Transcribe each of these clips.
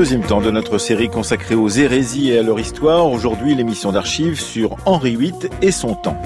Deuxième temps de notre série consacrée aux hérésies et à leur histoire. Aujourd'hui, l'émission d'archives sur Henri VIII et son temps.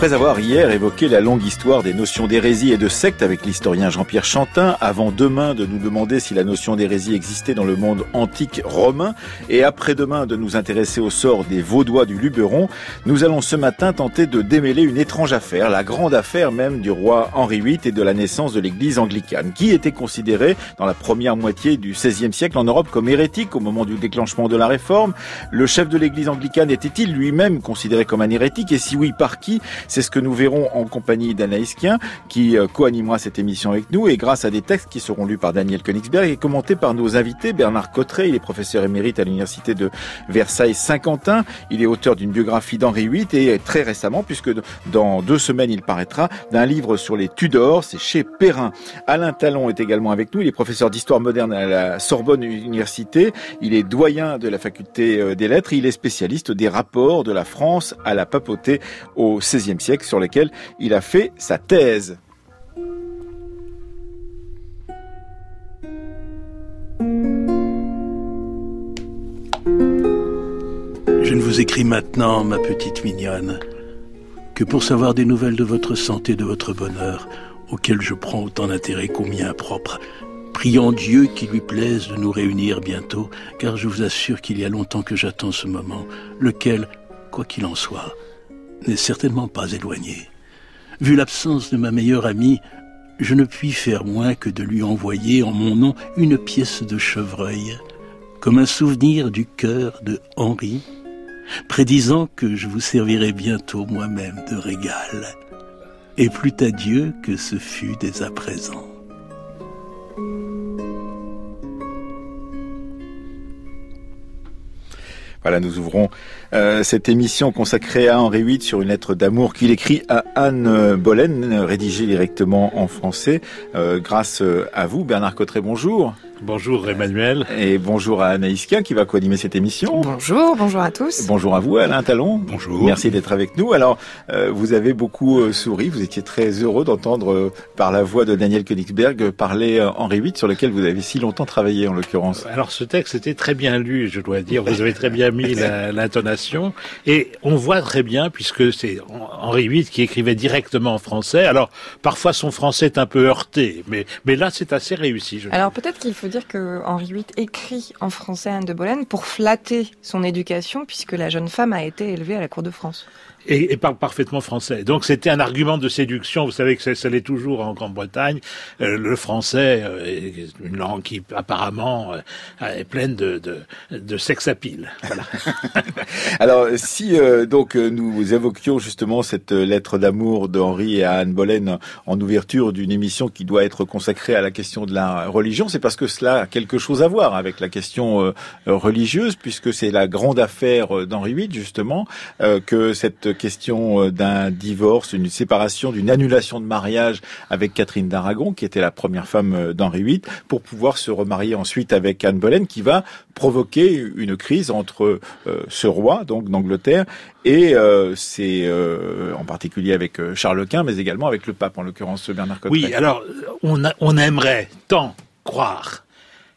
Après avoir hier évoqué la longue histoire des notions d'hérésie et de secte avec l'historien Jean-Pierre Chantin, avant demain de nous demander si la notion d'hérésie existait dans le monde antique romain, et après-demain de nous intéresser au sort des Vaudois du Luberon, nous allons ce matin tenter de démêler une étrange affaire, la grande affaire même du roi Henri VIII et de la naissance de l'église anglicane, qui était considérée dans la première moitié du XVIe siècle en Europe comme hérétique au moment du déclenchement de la réforme. Le chef de l'église anglicane était-il lui-même considéré comme un hérétique, et si oui, par qui? C'est ce que nous verrons en compagnie d'Anaïs Kien, qui euh, co-animera cette émission avec nous, et grâce à des textes qui seront lus par Daniel Königsberg et commentés par nos invités. Bernard Cotteret, il est professeur émérite à l'université de Versailles-Saint-Quentin. Il est auteur d'une biographie d'Henri VIII et très récemment, puisque dans deux semaines il paraîtra, d'un livre sur les Tudors, c'est chez Perrin. Alain Talon est également avec nous. Il est professeur d'histoire moderne à la Sorbonne Université. Il est doyen de la faculté euh, des lettres. Il est spécialiste des rapports de la France à la papauté au XVIe sur lequel il a fait sa thèse. Je ne vous écris maintenant, ma petite mignonne, que pour savoir des nouvelles de votre santé, de votre bonheur, auquel je prends autant d'intérêt qu'au mien propre, priant Dieu qu'il lui plaise de nous réunir bientôt, car je vous assure qu'il y a longtemps que j'attends ce moment, lequel, quoi qu'il en soit, n'est certainement pas éloigné. Vu l'absence de ma meilleure amie, je ne puis faire moins que de lui envoyer en mon nom une pièce de chevreuil, comme un souvenir du cœur de Henri, prédisant que je vous servirai bientôt moi-même de régal. Et plût à Dieu que ce fût dès à présent. Voilà, nous ouvrons euh, cette émission consacrée à Henri VIII sur une lettre d'amour qu'il écrit à Anne Bolen, rédigée directement en français, euh, grâce à vous. Bernard Cotteret, bonjour. Bonjour Emmanuel. Et bonjour à Anaïs Kien qui va co-animer cette émission. Bonjour, bonjour à tous. Bonjour à vous Alain Talon. Bonjour. Merci d'être avec nous. Alors, euh, vous avez beaucoup euh, souri, vous étiez très heureux d'entendre euh, par la voix de Daniel Königsberg parler Henri VIII sur lequel vous avez si longtemps travaillé en l'occurrence. Alors ce texte était très bien lu, je dois dire. Vous avez très bien mis l'intonation et on voit très bien puisque c'est Henri VIII qui écrivait directement en français. Alors parfois son français est un peu heurté, mais mais là c'est assez réussi. Je Alors peut-être qu'il faut dire que Henri VIII écrit en français à Anne de Bolène pour flatter son éducation, puisque la jeune femme a été élevée à la cour de France et, et, parle parfaitement français. Donc c'était un argument de séduction. Vous savez que ça, l'est toujours en Grande-Bretagne. Euh, le français euh, est une langue qui apparemment euh, est pleine de, de, de sex appeal. Voilà. Alors si donc nous évoquions justement cette lettre d'amour d'Henri et à Anne Boleyn en ouverture d'une émission qui doit être consacrée à la question de la religion, c'est parce que cela a quelque chose à voir avec la question religieuse, puisque c'est la grande affaire d'Henri VIII justement que cette question euh, d'un divorce, une séparation, d'une annulation de mariage avec Catherine d'Aragon, qui était la première femme euh, d'Henri VIII, pour pouvoir se remarier ensuite avec Anne Boleyn, qui va provoquer une crise entre euh, ce roi, donc d'Angleterre, et c'est en particulier avec Charles Quint, mais également avec le pape, en l'occurrence Bernard Cotteret. Oui, alors on aimerait tant croire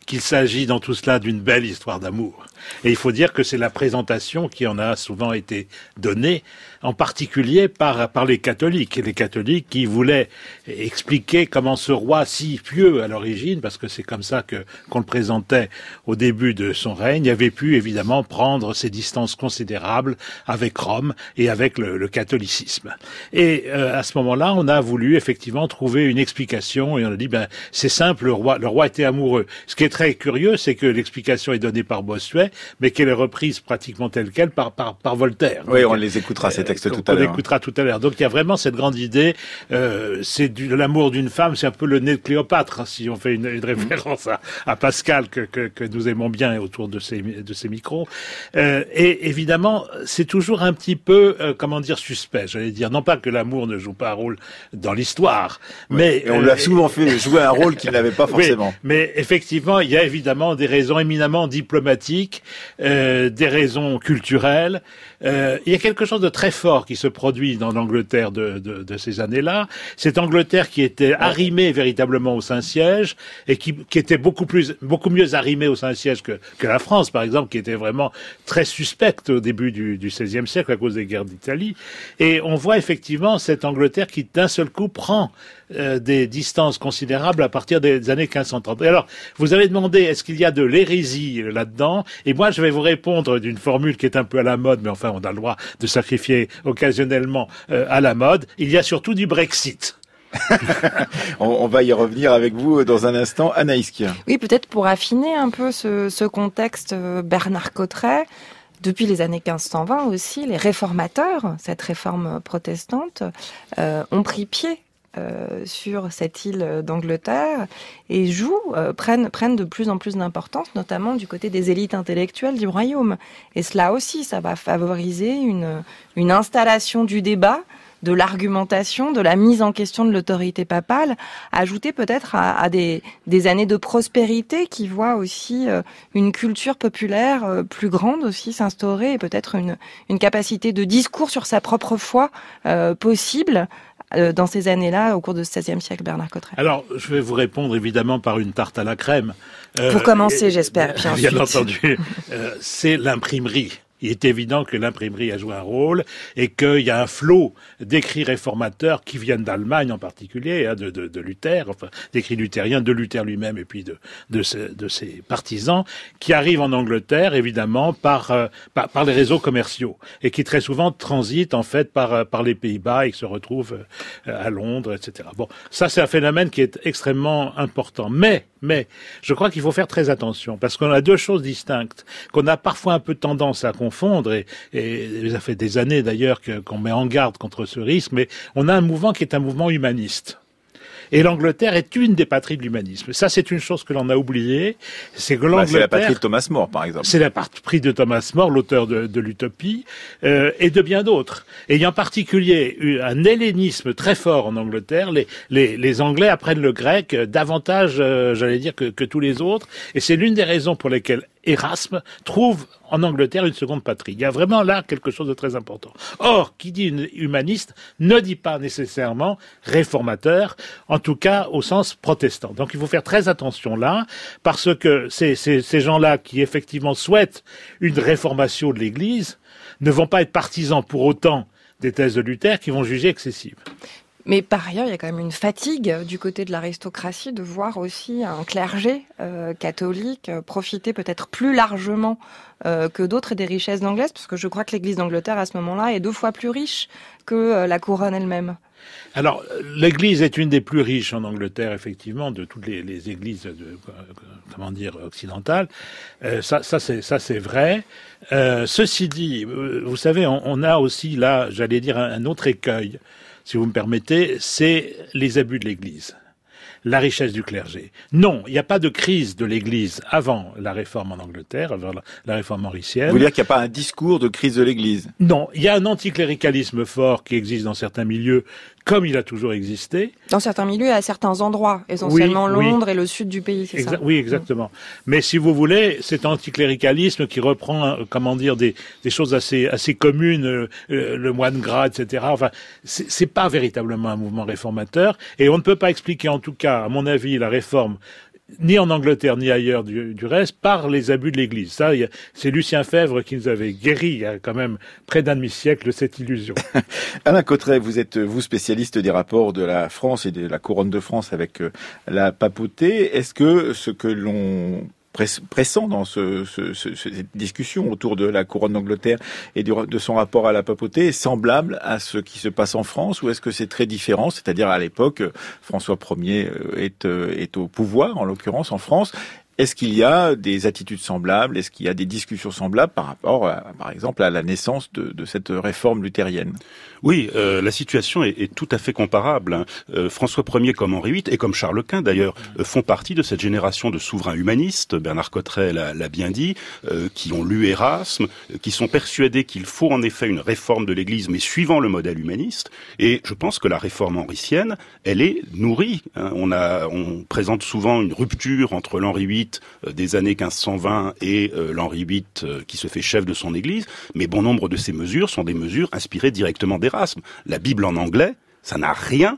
qu'il s'agit dans tout cela d'une belle histoire d'amour. Et il faut dire que c'est la présentation qui en a souvent été donnée, en particulier par, par les catholiques. Les catholiques qui voulaient expliquer comment ce roi si pieux à l'origine, parce que c'est comme ça que qu'on le présentait au début de son règne, avait pu évidemment prendre ses distances considérables avec Rome et avec le, catholicisme. Et euh, à ce moment-là, on a voulu effectivement trouver une explication et on a dit ben c'est simple, le roi le roi était amoureux. Ce qui est très curieux, c'est que l'explication est donnée par Bossuet, mais qu'elle est reprise pratiquement telle quelle par, par, par Voltaire. Oui, on les écoutera, ces textes, tout à l'heure. On écoutera tout à l'heure. Donc il y a vraiment cette grande idée, euh, c'est de l'amour d'une femme, c'est un peu le nez de Cléopâtre, hein, si on fait une, une référence à, à Pascal, que, que, que, nous aimons bien autour de ces, de ces micros. Euh, et évidemment, c'est toujours un petit peu, euh, comment dire, suspect, j'allais dire. Non pas que l'amour ne joue pas un rôle dans l'histoire, mais... Et on lui a souvent fait jouer un rôle qu'il n'avait pas forcément. Oui, mais effectivement, il y a évidemment des raisons éminemment diplomatiques, euh, des raisons culturelles. Euh, il y a quelque chose de très fort qui se produit dans l'Angleterre de, ces années-là. Cette Angleterre qui était arrimée véritablement au Saint-Siège et qui, était beaucoup plus, beaucoup mieux arrimée au Saint-Siège que, la France, par exemple, qui était vraiment très suspecte au début du XVIe siècle à cause des guerres d'Italie. Et on voit effectivement cette Angleterre qui d'un seul coup prend euh, des distances considérables à partir des années 1530. Et alors, vous avez demandé est-ce qu'il y a de l'hérésie là-dedans? Et moi, je vais vous répondre d'une formule qui est un peu à la mode, mais enfin, on a le droit de sacrifier occasionnellement euh, à la mode. Il y a surtout du Brexit. on, on, va y revenir avec vous dans un instant. Anaïs Oui, peut-être pour affiner un peu ce, ce contexte, euh, Bernard Cotteret, depuis les années 1520 aussi, les réformateurs, cette réforme protestante, euh, ont pris pied euh, sur cette île d'Angleterre et jouent, euh, prennent, prennent de plus en plus d'importance, notamment du côté des élites intellectuelles du royaume. Et cela aussi, ça va favoriser une, une installation du débat de l'argumentation, de la mise en question de l'autorité papale, ajouté peut-être à, à des, des, années de prospérité qui voient aussi euh, une culture populaire plus grande aussi s'instaurer et peut-être une, une capacité de discours sur sa propre foi euh, possible dans ces années-là, au cours du XVIe siècle, Bernard Cotteret Alors, je vais vous répondre évidemment par une tarte à la crème. Pour commencer, j'espère. Bien entendu, c'est l'imprimerie il est évident que l'imprimerie a joué un rôle et qu'il y a un flot d'écrits réformateurs qui viennent d'Allemagne en particulier, hein, de, de, Luther, enfin d'écrits luthériens, de Luther lui-même et puis de, de, ses, partisans, qui arrivent en Angleterre évidemment par, euh, par, par, les réseaux commerciaux et qui très souvent transitent en fait par, euh, par les Pays-Bas et qui se retrouvent euh, à Londres, etc. Bon, ça c'est un phénomène qui est extrêmement important. Mais, mais, je crois qu'il faut faire très attention parce qu'on a deux choses distinctes qu'on a parfois un peu tendance à confondre confondre, et, et ça fait des années d'ailleurs qu'on met en garde contre ce risque, mais on a un mouvement qui est un mouvement humaniste. Et l'Angleterre est une des patries de l'humanisme. Ça, c'est une chose que l'on a oubliée. C'est que l'Angleterre. Bah, c'est la patrie de Thomas More, par exemple. C'est la patrie de Thomas More, l'auteur de, de l'Utopie, euh, et de bien d'autres. Et il y a en particulier un hellénisme très fort en Angleterre. Les, les, les Anglais apprennent le grec davantage, euh, j'allais dire, que, que tous les autres. Et c'est l'une des raisons pour lesquelles Erasme trouve en Angleterre une seconde patrie. Il y a vraiment là quelque chose de très important. Or, qui dit humaniste ne dit pas nécessairement réformateur, en tout cas au sens protestant. Donc il faut faire très attention là, parce que ces, ces, gens-là qui effectivement souhaitent une réformation de l'Église ne vont pas être partisans pour autant des thèses de Luther qui vont juger excessives. Mais par ailleurs, il y a quand même une fatigue du côté de l'aristocratie de voir aussi un clergé euh, catholique euh, profiter peut-être plus largement euh, que d'autres des richesses anglaises, parce que je crois que l'Église d'Angleterre à ce moment-là est deux fois plus riche que la couronne elle-même. Alors, l'Église est une des plus riches en Angleterre, effectivement, de toutes les, églises, comment dire, occidentales. Ça, c'est vrai. Ceci dit, vous savez, on, a aussi là, j'allais dire, un autre écueil si vous me permettez, c'est les abus de l'Église la richesse du clergé. Non, il n'y a pas de crise de l'Église avant la réforme en Angleterre, avant la, réforme mauricienne. Vous voulez dire qu'il n'y a pas un discours de crise de l'Église? Non, il y a un anticléricalisme fort qui existe dans certains milieux, comme il a toujours existé. Dans certains milieux, à certains endroits, essentiellement oui, Londres oui. et le sud du pays, c'est ça Oui, exactement. Mmh. Mais si vous voulez, cet anticléricalisme qui reprend, euh, comment dire, des, des choses assez, assez communes, euh, le moine gras, etc. Enfin, c'est pas véritablement un mouvement réformateur, et on ne peut pas expliquer, en tout cas, à mon avis, la réforme ni en Angleterre ni ailleurs du, reste, par les abus de l'Église. Ça, c'est Lucien Fèvre qui nous avait guéri il y a quand même près d'un demi-siècle de cette illusion. Alain Cotteret, vous êtes vous spécialiste des rapports de la France et de la couronne de France avec euh, la papauté. Est-ce que ce que l'on pressant dans ce, ce, ce, cette discussion autour de la couronne d'Angleterre et de son rapport à la papauté est semblable à ce qui se passe en France ou est-ce que c'est très différent? C'est-à-dire à, l'époque, François Ier est, est au pouvoir, en l'occurrence en France, est-ce qu'il y a des attitudes semblables? Est-ce qu'il y a des discussions semblables par rapport, par exemple, à la naissance de, cette réforme luthérienne? Oui, euh, la situation est, tout à fait comparable. Hein. Euh, François Ier comme Henri VIII et comme Charles Quint d'ailleurs euh, font partie de cette génération de souverains humanistes. Bernard Cotteret l'a bien dit, qui ont lu Erasme, qui sont persuadés qu'il faut en effet une réforme de l'Église, mais suivant le modèle humaniste. Et je pense que la réforme henricienne, elle est nourrie. Hein. On a, on présente souvent une rupture entre l'Henri VIII euh, des années 1520 et euh, l'Henri VIII euh, qui se fait chef de son Église, mais bon nombre de ces mesures sont des mesures inspirées directement d'Erasme. La Bible en anglais, ça n'a rien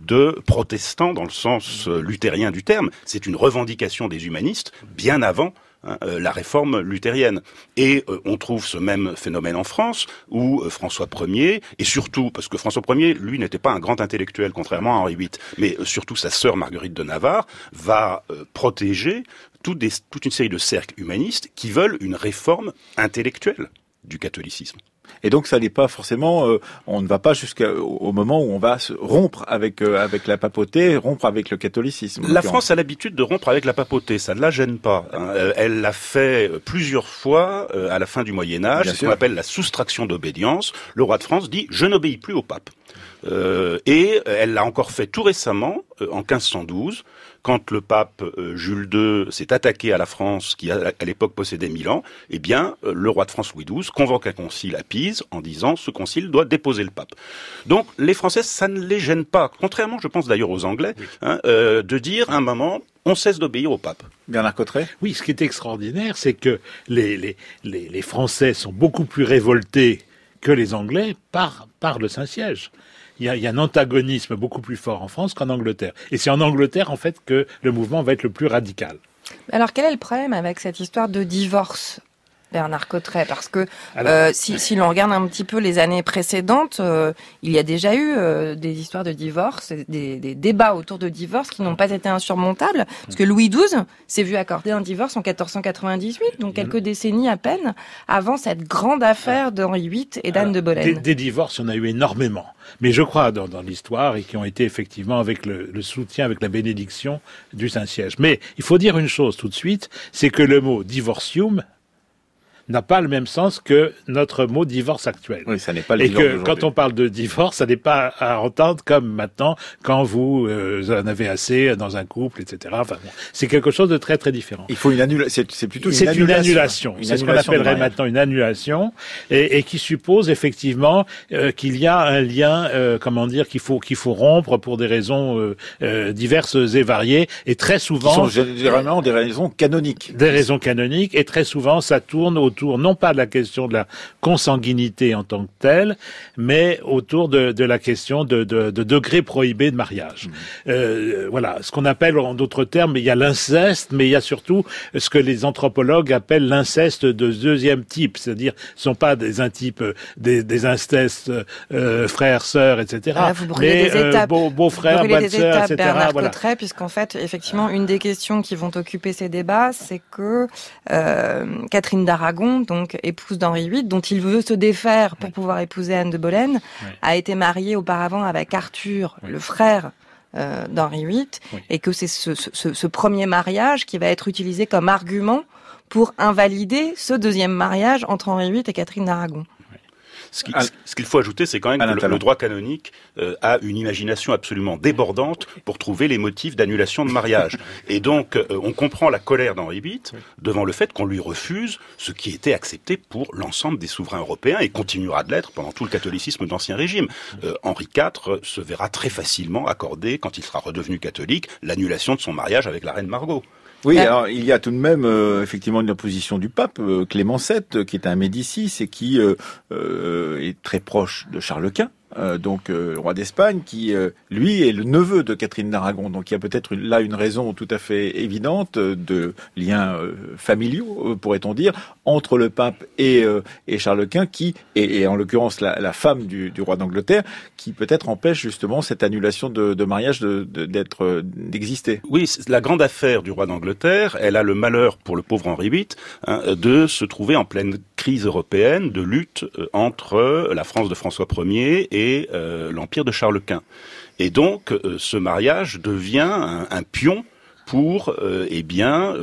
de protestant dans le sens luthérien du terme. C'est une revendication des humanistes bien avant Hein, euh, la réforme luthérienne. Et euh, on trouve ce même phénomène en France, où euh, François Ier, et surtout, parce que François Ier, lui, n'était pas un grand intellectuel, contrairement à Henri VIII, mais surtout sa sœur Marguerite de Navarre, va protéger toute une série de cercles humanistes qui veulent une réforme intellectuelle du catholicisme. Et donc ça n'est pas forcément, euh, on ne va pas jusqu'au moment où on va se rompre avec euh, avec la papauté, rompre avec le catholicisme. La France a l'habitude de rompre avec la papauté, ça ne la gêne pas. Hein. Euh, elle l'a fait plusieurs fois à la fin du Moyen Âge, ce qu'on appelle la soustraction d'obédience. Le roi de France dit je n'obéis plus au pape. et elle l'a encore fait tout récemment, en 1512, quand le pape euh, Jules II s'est attaqué à la France, qui à l'époque possédait Milan, eh bien, euh, le roi de France Louis XII convoque un concile à Pise en disant ce concile doit déposer le pape. Donc, les Français, ça ne les gêne pas, contrairement, je pense d'ailleurs aux Anglais, hein, euh, de dire à un moment, on cesse d'obéir au pape. Bernard Cotteret Oui, ce qui est extraordinaire, c'est que les, les, les, les, Français sont beaucoup plus révoltés que les Anglais par, par le Saint-Siège il y, a, un antagonisme beaucoup plus fort en France qu'en Angleterre. Et c'est en Angleterre, en fait, que le mouvement va être le plus radical. Alors, quel est le problème avec cette histoire de divorce? Bernard Cotteret Parce que euh, si, si l'on regarde un petit peu les années précédentes, euh, il y a déjà eu euh, des histoires de divorce, des, des, débats autour de divorce qui n'ont pas été insurmontables. Parce que Louis XII s'est vu accorder un divorce en 1498, donc quelques décennies à peine avant cette grande affaire d'Henri VIII et d'Anne de Bolène. Des, des, divorces, on a eu énormément. Mais je crois dans, dans l'histoire et qui ont été effectivement avec le, le soutien, avec la bénédiction du Saint-Siège. Mais il faut dire une chose tout de suite, c'est que le mot divorcium n'a pas le même sens que notre mot divorce actuel. Oui, ça n'est pas le Et que quand on parle de divorce, ça n'est pas à entendre comme maintenant quand vous euh, en avez assez dans un couple, etc. Enfin, c'est quelque chose de très très différent. Il faut une annulation. C'est plutôt une annulation. Une annulation. C'est ce qu'on appellerait maintenant une annulation et, et qui suppose effectivement euh, qu'il y a un lien, euh, comment dire, qu'il faut qu'il faut rompre pour des raisons euh, diverses et variées et très souvent. Qui sont généralement des raisons canoniques. Des raisons canoniques et très souvent ça tourne autour autour non pas de la question de la consanguinité en tant que telle, mais autour de, de la question de, de, de degré prohibé de mariage. Mmh. Euh, voilà, ce qu'on appelle en d'autres termes, il y a l'inceste, mais il y a surtout ce que les anthropologues appellent l'inceste de deuxième type, c'est-à-dire ce sont pas des un type des, des incestes euh, frères, sœurs, etc. Ah, vous mais des euh, étapes. beaux frères, belles sœurs, etc. Bernard voilà. puisqu'en fait, effectivement, une des questions qui vont occuper ces débats, c'est que euh, Catherine d'Aragon donc épouse d'Henri VIII, dont il veut se défaire pour pouvoir épouser Anne de Bolène, a été marié auparavant avec Arthur, le frère euh, d'Henri VIII, et que c'est ce, premier mariage qui va être utilisé comme argument pour invalider ce deuxième mariage entre Henri VIII et Catherine d'Aragon. Ce qu'il faut ajouter, c'est quand même que le, droit canonique euh, a une imagination absolument débordante pour trouver les motifs d'annulation de mariage. Et donc, euh, on comprend la colère d'Henri VIII devant le fait qu'on lui refuse ce qui était accepté pour l'ensemble des souverains européens et continuera de l'être pendant tout le catholicisme d'Ancien Régime. Euh, Henri IV se verra très facilement accorder, quand il sera redevenu catholique, l'annulation de son mariage avec la reine Margot. Oui, alors il y a tout de même euh, effectivement une opposition du pape euh, Clément VII, qui est un Médicis et qui euh, est très proche de Charles Quint. Euh, donc euh, roi d'Espagne, qui euh, lui est le neveu de Catherine d'Aragon. Donc il y a peut-être là une raison tout à fait évidente de liens familiaux, pourrait-on dire, entre le pape et, Charles Quint, qui et, en l'occurrence la, femme du, roi d'Angleterre, qui peut-être empêche justement cette annulation de, mariage d'être d'exister. Oui, la grande affaire du roi d'Angleterre, elle a le malheur pour le pauvre Henri VIII hein, de se trouver en pleine crise européenne de lutte entre la France de François Ier et euh, l'empire de Charles Quint. Et donc, euh, ce mariage devient un, pion pour eh bien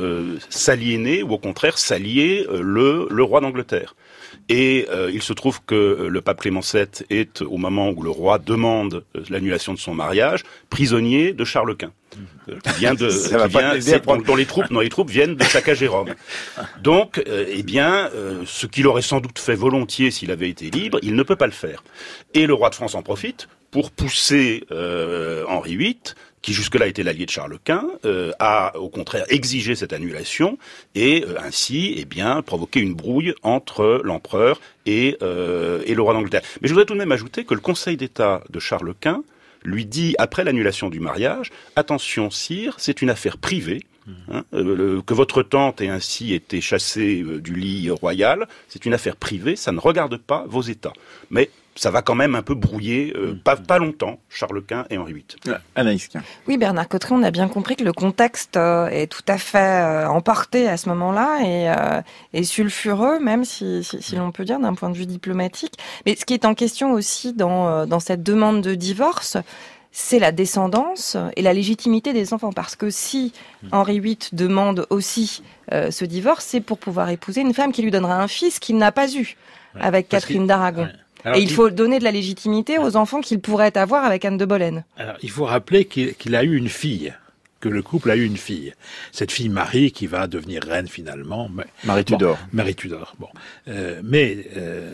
s'aliéner ou au contraire s'allier le roi d'Angleterre. Et euh, il se trouve que euh, le pape Clément VII est, au moment où le roi demande euh, l'annulation de son mariage, prisonnier de Charles Quint. Qui vient de, dont les troupes, les troupes viennent de saccager Rome. Donc, eh bien, ce qu'il aurait sans doute fait volontiers s'il avait été libre, il ne peut pas le faire. Et le roi de France en profite pour pousser Henri VIII qui jusque-là était l'allié de Charles Quint, euh, a au contraire exigé cette annulation et euh, ainsi, eh bien, provoqué une brouille entre l'empereur et, euh, et le roi d'Angleterre. Mais je voudrais tout de même ajouter que le Conseil d'État de Charles Quint lui dit, après l'annulation du mariage, attention, sire, c'est une affaire privée. Hein, que votre tante ait ainsi été chassée du lit royal, c'est une affaire privée, ça ne regarde pas vos États. Mais ça va quand même un peu brouiller, euh, mm. pas, pas longtemps, Charles Quint et Henri VIII. Anaïs Oui, Bernard Cotteret, on a bien compris que le contexte euh, est tout à fait euh, emporté à ce moment-là et, et, sulfureux, même si, si, l'on peut dire d'un point de vue diplomatique. Mais ce qui est en question aussi dans, dans cette demande de divorce, c'est la descendance et la légitimité des enfants. Parce que si mm. Henri VIII demande aussi ce divorce, c'est pour pouvoir épouser une femme qui lui donnera un fils qu'il n'a pas eu avec Catherine d'Aragon et il faut donner de la légitimité aux enfants qu'il pourrait avoir avec Anne de Bolène. Alors, il faut rappeler qu'il a eu une fille que le couple a eu une fille. Cette fille Marie qui va devenir reine finalement. Mais, Marie Tudor. Marie Tudor. Bon, euh, mais euh,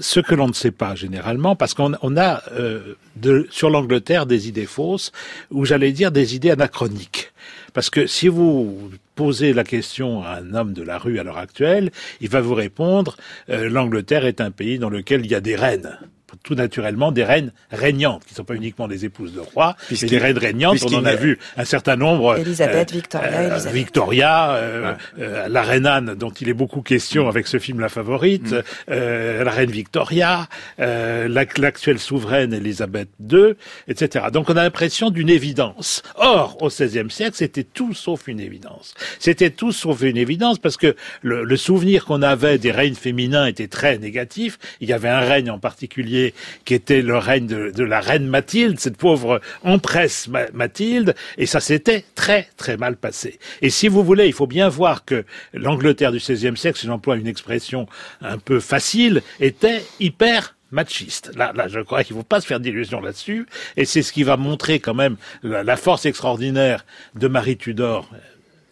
ce que l'on ne sait pas généralement, parce qu'on on a euh, de, sur l'Angleterre des idées fausses, ou j'allais dire des idées anachroniques. Parce que si vous posez la question à un homme de la rue à l'heure actuelle, il va vous répondre euh, l'Angleterre est un pays dans lequel il y a des reines tout naturellement des reines régnantes, qui ne sont pas uniquement des épouses de rois, mais des reines régnantes. On en a vu un certain nombre. Elisabeth, euh, Victoria, euh, Victoria, euh, euh, la reine Anne, dont il est beaucoup question avec ce film La Favorite, mm. la reine Victoria, l'actuelle souveraine Elisabeth II, etc. Donc on a l'impression d'une évidence. Or, au XVIe siècle, c'était tout sauf une évidence. C'était tout sauf une évidence parce que le, le souvenir qu'on avait des règnes féminins était très négatif. Il y avait un règne en particulier qui était le règne de, la reine Mathilde, cette pauvre empresse Mathilde, et ça s'était très très mal passé. Et si vous voulez, il faut bien voir que l'Angleterre du XVIe siècle, si j'emploie une expression un peu facile, était hyper machiste. Là, je crois qu'il ne faut pas se faire d'illusions là-dessus, et c'est ce qui va montrer quand même la force extraordinaire de Marie Tudor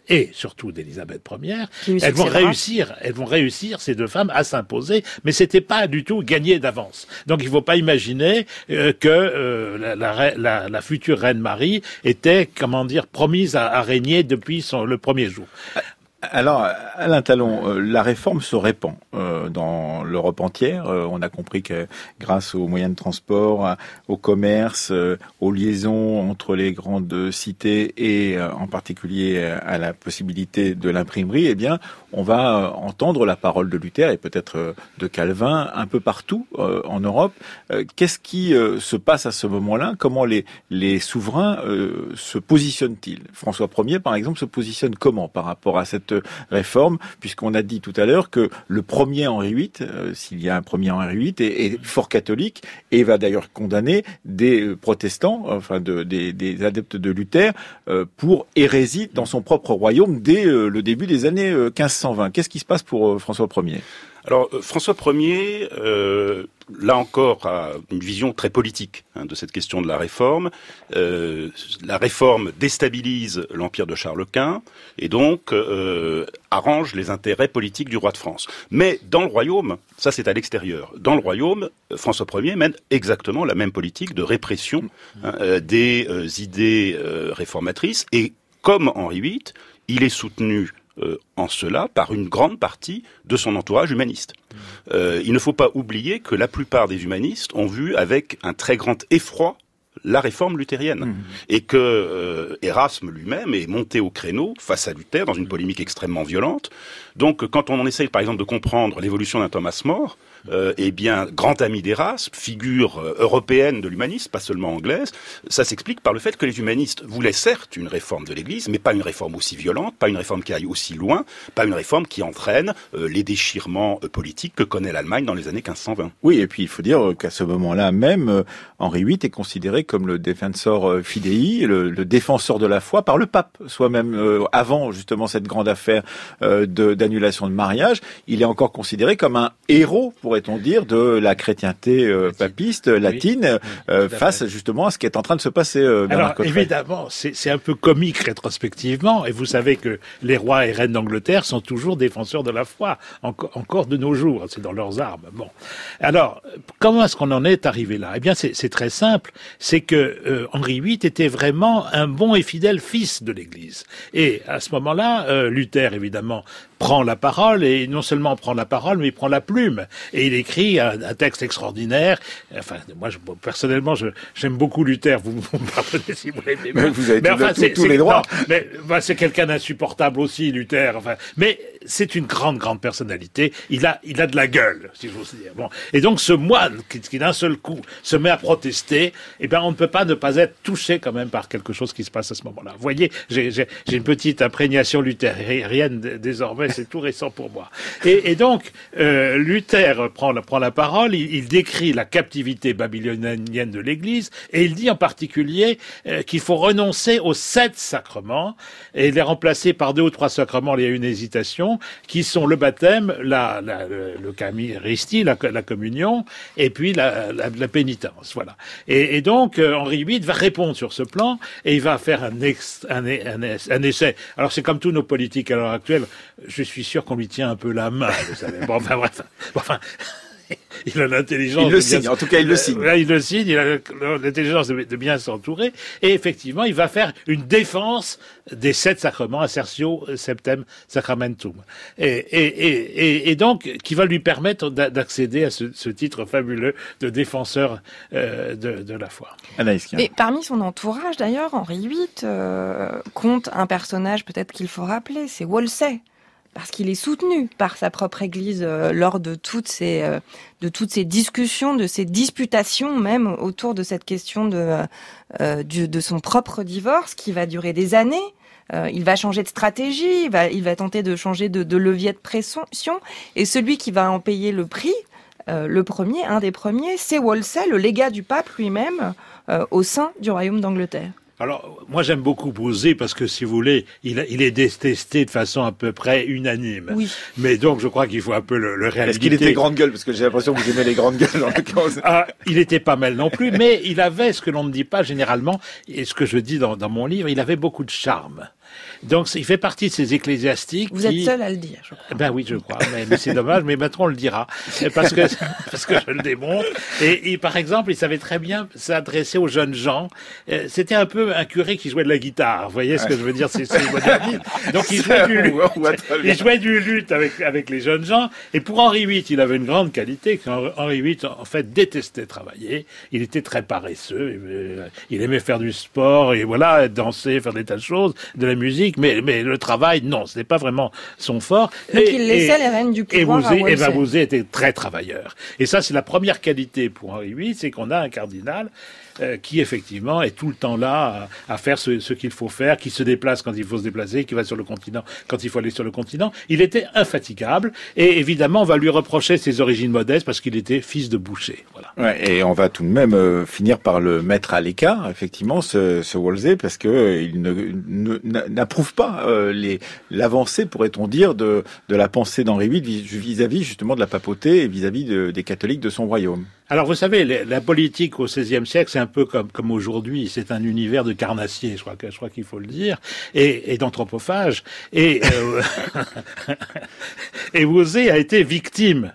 et surtout d'Élisabeth Ier, elles vont réussir, elles vont réussir ces deux femmes à s'imposer, mais c'était pas du tout gagné d'avance. Donc il ne faut pas imaginer euh, que euh, la, la, future reine Marie était, comment dire, promise à, régner depuis son, le premier jour. Alors, Alain Talon, euh, la réforme se répand euh, dans l'Europe entière. Euh, on a compris que grâce aux moyens de transport, au commerce, aux liaisons entre les grandes cités et en particulier à la possibilité de l'imprimerie, eh bien, on va entendre la parole de Luther et peut-être de Calvin un peu partout en Europe. Qu'est-ce qui se passe à ce moment-là? Comment les, les souverains se positionnent-ils? François Ier, par exemple, se positionne comment par rapport à cette réforme, puisqu'on a dit tout à l'heure que le premier Henri VIII, euh, s'il y a un premier Henri VIII, est, fort catholique et va d'ailleurs condamner des euh, protestants, enfin des, adeptes de Luther, euh, pour hérésie dans son propre royaume dès le début des années 1520. Qu'est-ce qui se passe pour François Ier? Alors euh, François Ier, euh, là encore, a une vision très politique hein, de cette question de la réforme. Euh, la réforme déstabilise l'empire de Charles Quint et donc euh, arrange les intérêts politiques du roi de France. Mais dans le royaume, ça c'est à l'extérieur. Dans le royaume, François Ier mène exactement la même politique de répression hein, des idées réformatrices et comme Henri VIII, il est soutenu euh, en cela par une grande partie de son entourage humaniste. Euh, il ne faut pas oublier que la plupart des humanistes ont vu avec un très grand effroi la réforme luthérienne mmh. et que euh, Erasme lui-même est monté au créneau face à Luther dans une polémique extrêmement violente. Donc quand on en essaye par exemple de comprendre l'évolution d'un Thomas More, euh, eh bien, grand ami d'Erasme, figure euh, européenne de l'humanisme, pas seulement anglaise, ça s'explique par le fait que les humanistes voulaient certes une réforme de l'Église, mais pas une réforme aussi violente, pas une réforme qui aille aussi loin, pas une réforme qui entraîne euh, les déchirements politiques que connaît l'Allemagne dans les années 1520. Oui, et puis il faut dire qu'à ce moment-là même, Henri VIII est considéré comme le défenseur fidei, le, défenseur de la foi par le pape, soit même avant justement cette grande affaire d'annulation de mariage, il est encore considéré comme un héros, pourrait-on dire, de la chrétienté euh, papiste latine euh, face justement à ce qui est en train de se passer. Euh, Alors évidemment, c'est un peu comique rétrospectivement, et vous savez que les rois et reines d'Angleterre sont toujours défenseurs de la foi, encore de nos jours, c'est dans leurs armes. Bon, alors comment est-ce qu'on en est arrivé là? Eh bien, c'est très simple, c'est que Henri VIII était vraiment un bon et fidèle fils de l'Église, et à ce moment-là, Luther évidemment prend la parole et non seulement prend la parole, mais il prend la plume et il écrit un, texte extraordinaire. Enfin, moi, je, personnellement, j'aime beaucoup Luther. Vous, vous, me pardonnez si vous l'aimez. Mais vous avez tous les droits. mais bah, c'est quelqu'un d'insupportable aussi, Luther. Enfin, mais c'est une grande, grande personnalité. Il a, il a de la gueule, si vous dire. Bon, et donc ce moine qui, qui d'un seul coup se met à protester, eh ben, on ne peut pas ne pas être touché quand même par quelque chose qui se passe à ce moment-là. Vous voyez, j'ai une petite imprégnation luthérienne désormais c'est tout récent pour moi. Et, donc, euh, Luther prend la, prend la parole, il, décrit la captivité babylonienne de l'Église, et il dit en particulier euh, qu'il faut renoncer aux sept sacrements, et les remplacer par deux ou trois sacrements, il y a une hésitation, qui sont le baptême, la, le, le la, communion, et puis la, pénitence. Voilà. Et, donc, euh, Henri VIII va répondre sur ce plan, et il va faire un, un, un, un essai. Alors, c'est comme tous nos politiques à l'heure actuelle, je je suis sûr qu'on lui tient un peu la main, vous savez. Bon, enfin, bref. Enfin, il a l'intelligence. Il le signe, en tout cas, il le signe. il le signe, il a l'intelligence de, bien s'entourer. Et effectivement, il va faire une défense des sept sacrements, assertio septem sacramentum. Et, et, et, et, donc, qui va lui permettre d'accéder à ce, ce, titre fabuleux de défenseur euh, de, de, la foi. Mais parmi son entourage, d'ailleurs, Henri VIII euh, compte un personnage peut-être qu'il faut rappeler, c'est Wolsey parce qu'il est soutenu par sa propre Église euh, lors de toutes ces euh, de toutes ces discussions, de ces disputations même autour de cette question de euh, son propre divorce qui va durer des années. il va changer de stratégie, il va, il va tenter de changer de, de levier de pression, et celui qui va en payer le prix, le premier, un des premiers, c'est Wolsey, le légat du pape lui-même, au sein du royaume d'Angleterre. Alors, moi j'aime beaucoup Bouzé parce que, si vous voulez, il, il, est détesté de façon à peu près unanime. Oui. Mais donc, je crois qu'il faut un peu le, le réhabiliter. Est-ce qu'il était grande gueule? Parce que j'ai l'impression que vous aimez les grandes gueules. En ah, il était pas mal non plus, mais il avait ce que l'on ne dit pas généralement, et ce que je dis dans, dans mon livre, il avait beaucoup de charme. Donc il fait partie de ces ecclésiastiques. Vous êtes seul à le dire, je crois. Ben oui, je crois, mais, c'est dommage, mais maintenant on le dira parce que parce que je le démontre. Et, par exemple, il savait très bien s'adresser aux jeunes gens. Euh, c'était un peu un curé qui jouait de la guitare. Vous voyez ce que je veux dire C'est Donc il jouait du luth. il jouait du luth avec avec les jeunes gens. Et pour Henri VIII, il avait une grande qualité. Henri VIII, en fait, détestait travailler. Il était très paresseux. Il aimait faire du sport et voilà, danser, faire des tas de choses, de la musique, mais, mais le travail, non, ce n'est pas vraiment son fort. Donc et, il laissait les rênes du pouvoir et Wolsey. Et était très travailleur. Et ça, c'est la première qualité pour Henri VIII, c'est qu'on a un cardinal euh, qui effectivement est tout le temps là à, faire ce, qu'il faut faire, qui se déplace quand il faut se déplacer, qui va sur le continent quand il faut aller sur le continent. Il était infatigable et évidemment on va lui reprocher ses origines modestes parce qu'il était fils de boucher. Et on va tout de même euh, finir par le mettre à l'écart, effectivement, ce, Wolsey, parce que euh, n'approuve pas l'avancée, pourrait-on dire, de la pensée d'Henri VIII vis-à-vis justement de la papauté et vis-à-vis des catholiques de son royaume. Alors vous savez, la politique au XVIe siècle, c'est un peu comme, aujourd'hui, c'est un univers de carnassiers, je crois, qu'il faut le dire, et, et d'anthropophages. Et, euh, et Wouzé a été victime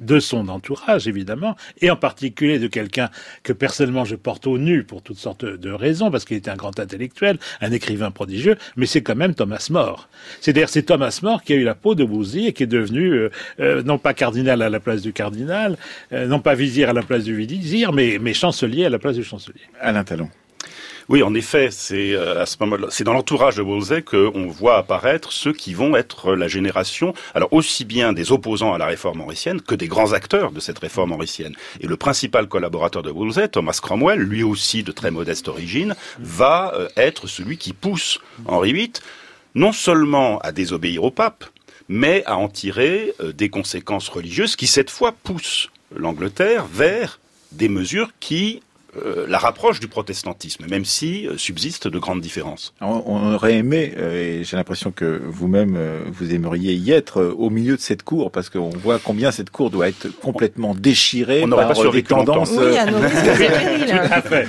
de son entourage, évidemment, et en particulier de quelqu'un que personnellement je porte au nu pour toutes sortes de raisons, parce qu'il était un grand intellectuel, un écrivain prodigieux, mais c'est quand même Thomas More. C'est-à-dire c'est Thomas More qui a eu la peau de Bousy et qui est devenu euh, euh, non pas cardinal à la place du cardinal, euh, non pas vizir à la place du vizir, mais, mais chancelier à la place du chancelier. Alain Talon. Oui, en effet, c'est euh, c'est dans l'entourage de Wolsey qu'on voit apparaître ceux qui vont être la génération, alors aussi bien des opposants à la réforme mauricienne que des grands acteurs de cette réforme mauricienne. Et le principal collaborateur de Wolsey, Thomas Cromwell, lui aussi de très modeste origine, va euh, être celui qui pousse Henri VIII non seulement à désobéir au pape, mais à en tirer euh, des conséquences religieuses qui cette fois poussent l'Angleterre vers des mesures qui euh, la rapproche du protestantisme, même si euh, subsistent de grandes différences. On, aurait aimé, euh, et j'ai l'impression que vous-même vous aimeriez y être au milieu de cette cour, parce qu'on voit combien cette cour doit être complètement déchirée on par pas des tendances. Oui, à nos risques et périls. Tout à fait.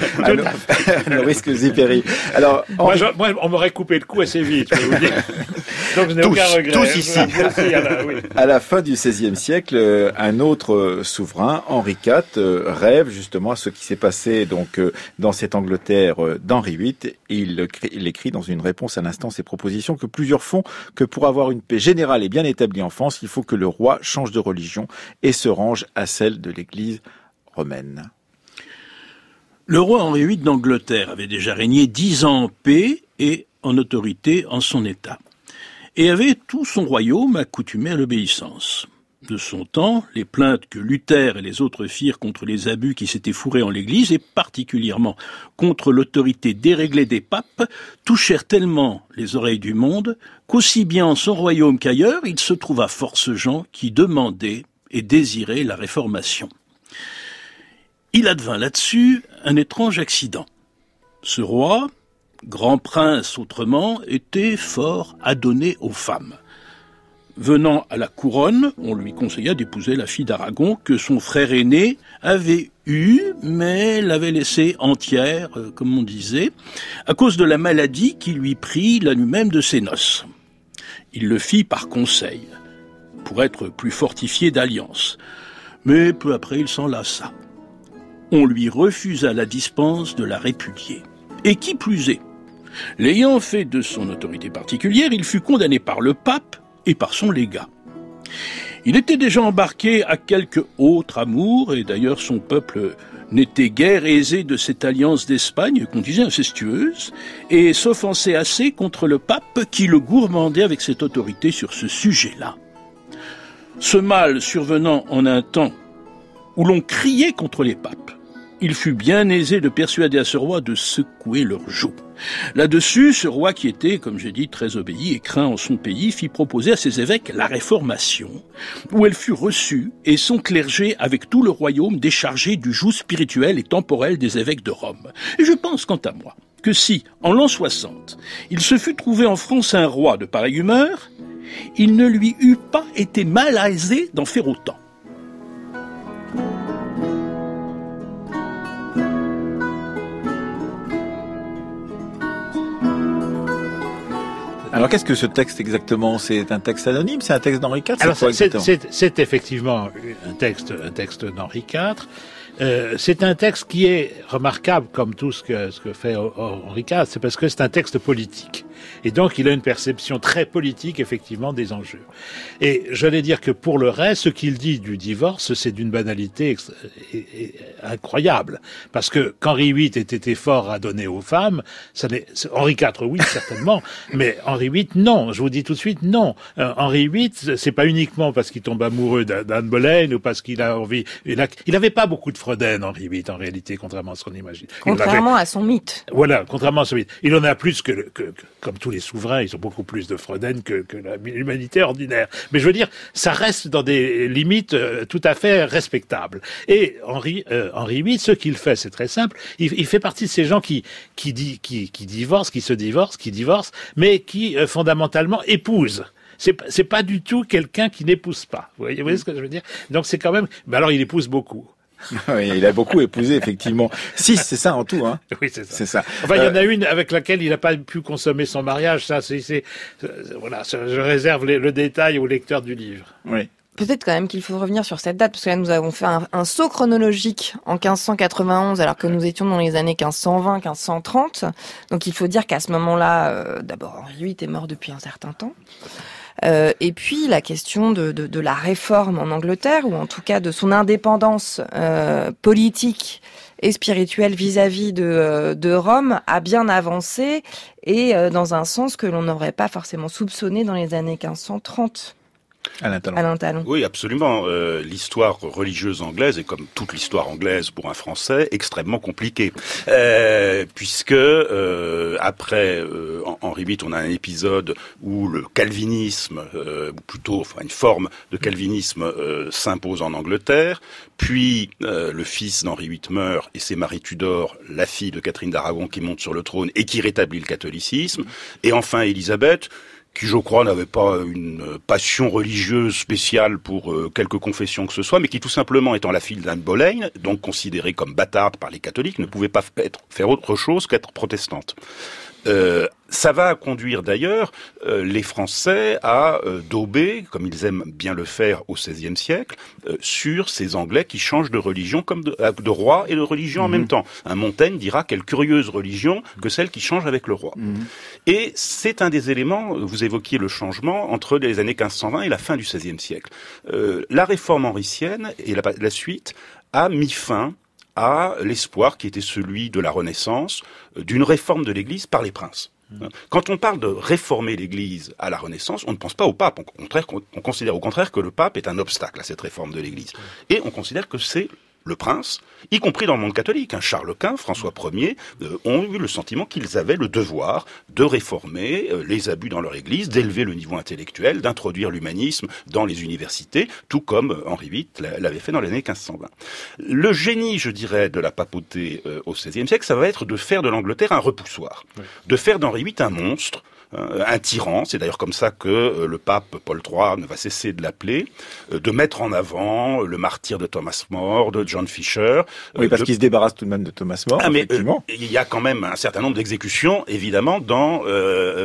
à nos risques et périls. Alors, moi, je, moi, on m'aurait coupé le cou assez vite, je peux vous dire. Donc je n'ai aucun regret. Tous ici. Aussi, à, la, oui. à la fin du XVIe siècle, un autre souverain, Henri IV, rêve justement à ce qui s'est passé donc euh, dans cette Angleterre euh, d'Henri VIII. Il, il écrit dans une réponse à l'instant ses propositions que plusieurs font que pour avoir une paix générale et bien établie en France, il faut que le roi change de religion et se range à celle de l'Église romaine. Le roi Henri VIII d'Angleterre avait déjà régné dix ans en paix et en autorité en son État, et avait tout son royaume accoutumé à l'obéissance de son temps, les plaintes que Luther et les autres firent contre les abus qui s'étaient fourrés en l'Église, et particulièrement contre l'autorité déréglée des papes, touchèrent tellement les oreilles du monde qu'aussi bien en son royaume qu'ailleurs, il se trouva force gens qui demandaient et désiraient la réformation. Il advint là-dessus un étrange accident. Ce roi, grand prince autrement, était fort adonné aux femmes. Venant à la couronne, on lui conseilla d'épouser la fille d'Aragon que son frère aîné avait eue, mais l'avait laissée entière, euh, comme on disait, à cause de la maladie qui lui prit la nuit même de ses noces. Il le fit par conseil, pour être plus fortifié d'alliance. Mais peu après, il s'en lassa. On lui refusa la dispense de la répudier. Et qui plus est, l'ayant fait de son autorité particulière, il fut condamné par le pape et par son légat. Il était déjà embarqué à quelque autre amour, et d'ailleurs son peuple n'était guère aisé de cette alliance d'Espagne qu'on disait incestueuse, et s'offensait assez contre le pape qui le gourmandait avec cette autorité sur ce sujet-là. Ce mal survenant en un temps où l'on criait contre les papes, il fut bien aisé de persuader à ce roi de secouer leur joug. Là-dessus, ce roi qui était, comme j'ai dit, très obéi et craint en son pays, fit proposer à ses évêques la réformation, où elle fut reçue et son clergé avec tout le royaume déchargé du joug spirituel et temporel des évêques de Rome. Et je pense, quant à moi, que si, en l'an 60, il se fût trouvé en France un roi de pareille humeur, il ne lui eût pas été malaisé d'en faire autant. Alors qu'est-ce que ce texte exactement? C'est un texte anonyme? C'est un texte d'Henri IV Alors c'est effectivement un texte, un texte d'Henri IV. Euh, c'est un texte qui est remarquable comme tout ce que, ce que fait Henri IV, c'est parce que c'est un texte politique. Et donc, il a une perception très politique, effectivement, des enjeux. Et j'allais dire que pour le reste, ce qu'il dit du divorce, c'est d'une banalité incroyable. Parce que qu'Henri VIII ait été fort à donner aux femmes, ça n'est, Henri IV, oui, certainement, mais Henri VIII, non. Je vous dis tout de suite, non. Euh, Henri VIII, c'est pas uniquement parce qu'il tombe amoureux d'Anne Boleyn ou parce qu'il a envie, il, a, il avait pas beaucoup de Frodène, Henri VIII, en réalité, contrairement à ce qu'on imagine. Contrairement à son mythe. Voilà, contrairement à son mythe. Il en a plus que, que, que comme tous les souverains, ils ont beaucoup plus de Froden que, l'humanité ordinaire. Mais je veux dire, ça reste dans des limites euh, tout à fait respectables. Et Henri, euh, Henri VIII, ce qu'il fait, c'est très simple. Il, il, fait partie de ces gens qui, qui, dit, qui, qui divorcent, qui se divorcent, qui divorcent, mais qui euh, fondamentalement épousent c'est c'est pas du tout quelqu'un qui n'épouse pas. Vous voyez, vous voyez, ce que je veux dire? Donc c'est quand même. Mais alors il épouse beaucoup. oui, il a beaucoup épousé, effectivement. Six, c'est ça en tout, hein Oui, c'est ça. ça. Enfin, il y en a euh, une avec laquelle il n'a pas pu consommer son mariage. Ça, c'est, voilà, je réserve le détail au lecteur du livre. Oui. Peut-être quand même qu'il faut revenir sur cette date, parce que là, nous avons fait un, saut chronologique en 1591, alors que nous étions dans les années 1520, 1530. Donc il faut dire qu'à ce moment-là, euh, d'abord, Henri VIII est mort depuis un certain temps. Euh, et puis la question de, de, de, la réforme en Angleterre, ou en tout cas de son indépendance euh, politique et spirituelle vis-à-vis de, euh, de Rome, a bien avancé et dans un sens que l'on n'aurait pas forcément soupçonné dans les années 1530. Alain Talon. Talon. Oui, absolument. Euh, l'histoire religieuse anglaise est comme toute l'histoire anglaise pour un Français extrêmement compliquée, euh, puisque euh, après euh, Henri VIII, on a un épisode où le calvinisme, euh, ou plutôt enfin une forme de calvinisme euh, s'impose en Angleterre, puis le fils d'Henri VIII meurt et c'est Marie Tudor, la fille de Catherine d'Aragon, qui monte sur le trône et qui rétablit le catholicisme, et enfin Élisabeth qui je crois n'avait pas une passion religieuse spéciale pour euh, quelque confession que ce soit, mais qui tout simplement étant la fille d'Anne Boleyn, donc considérée comme bâtarde par les catholiques, ne pouvait pas être, faire autre chose qu'être protestante. Euh, ça va conduire d'ailleurs euh, les Français à euh, dauber, comme ils aiment bien le faire au XVIe siècle, euh, sur ces Anglais qui changent de religion comme de, de roi et de religion en mhm. même temps. Un Montaigne dira quelle curieuse religion que celle qui change avec le roi. Mhm. Et c'est un des éléments, vous évoquiez le changement entre les années 1520 et la fin du XVIe siècle. la réforme henricienne et la, la suite a mis fin à l'espoir qui était celui de la Renaissance, euh, d'une réforme de l'Église par les princes. Mmh. Quand on parle de réformer l'Église à la Renaissance, on ne pense pas au pape. On, considère au contraire que le pape est un obstacle à cette réforme de l'Église. Et on considère que c'est le prince, y compris dans le monde catholique. Hein, Charles Quint, François Ier, euh, ont eu le sentiment qu'ils avaient le devoir de réformer euh, les abus dans leur Église, d'élever le niveau intellectuel, d'introduire l'humanisme dans les universités, tout comme euh, Henri VIII l'avait fait dans les années 1520. Le génie, je dirais, de la papauté au XVIe siècle, ça va être de faire de l'Angleterre un repoussoir, de faire d'Henri VIII un monstre, un tyran, c'est d'ailleurs comme ça que euh, le pape Paul III ne va cesser de l'appeler, euh, de mettre en avant le martyr de Thomas More, de John Fisher. Oui, parce qu'il se débarrasse tout de même de Thomas More. Ah, mais il y a quand même un certain nombre d'exécutions, évidemment, dans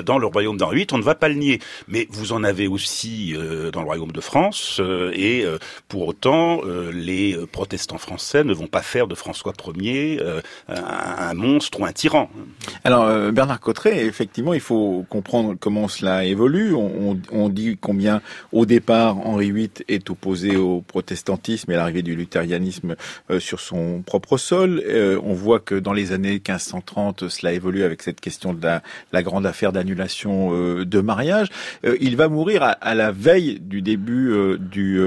dans le royaume d'Henri VIII. On ne va pas le nier, mais vous en avez aussi dans le royaume de France, et pour autant, les protestants français ne vont pas faire de François Ier un, monstre ou un tyran. Alors Bernard Cotteret, effectivement, il faut comprendre comment cela évolue. On, on, dit combien, au départ, Henri VIII est opposé au protestantisme et à l'arrivée du luthérianisme euh, sur son propre sol. Euh, on voit que dans les années 1530, cela évolue avec cette question de la, grande affaire d'annulation euh, de mariage. il va mourir à, à, la veille du début du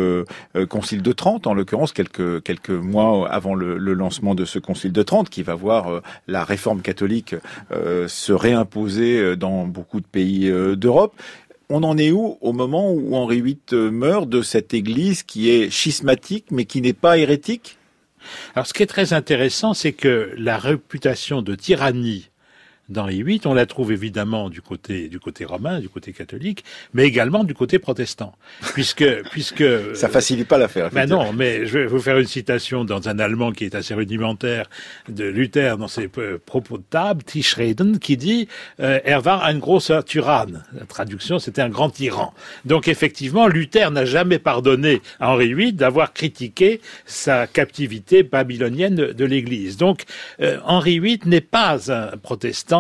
Concile de Trente, en l'occurrence quelques quelques mois avant le, le, lancement de ce Concile de Trente, qui va voir la réforme catholique se réimposer dans beaucoup de pays euh, d'Europe. On en est où au moment où Henri VIII euh, meurt de cette Église qui est schismatique mais qui n'est pas hérétique? Alors ce qui est très intéressant, c'est que la réputation de tyrannie d'Henri VIII, on la trouve évidemment du côté du côté romain, du côté catholique, mais également du côté protestant, puisque puisque ça facilite pas l'affaire. Ben non, mais je vais vous faire une citation dans un allemand qui est assez rudimentaire de Luther dans ses euh, propos de table, Tischreden, qui dit euh, "Er war ein großer Tyrann". La traduction, c'était un grand tyran. Donc effectivement, Luther n'a jamais pardonné à Henri VIII d'avoir critiqué sa captivité babylonienne de, l'Église. Donc euh, Henri VIII n'est pas un protestant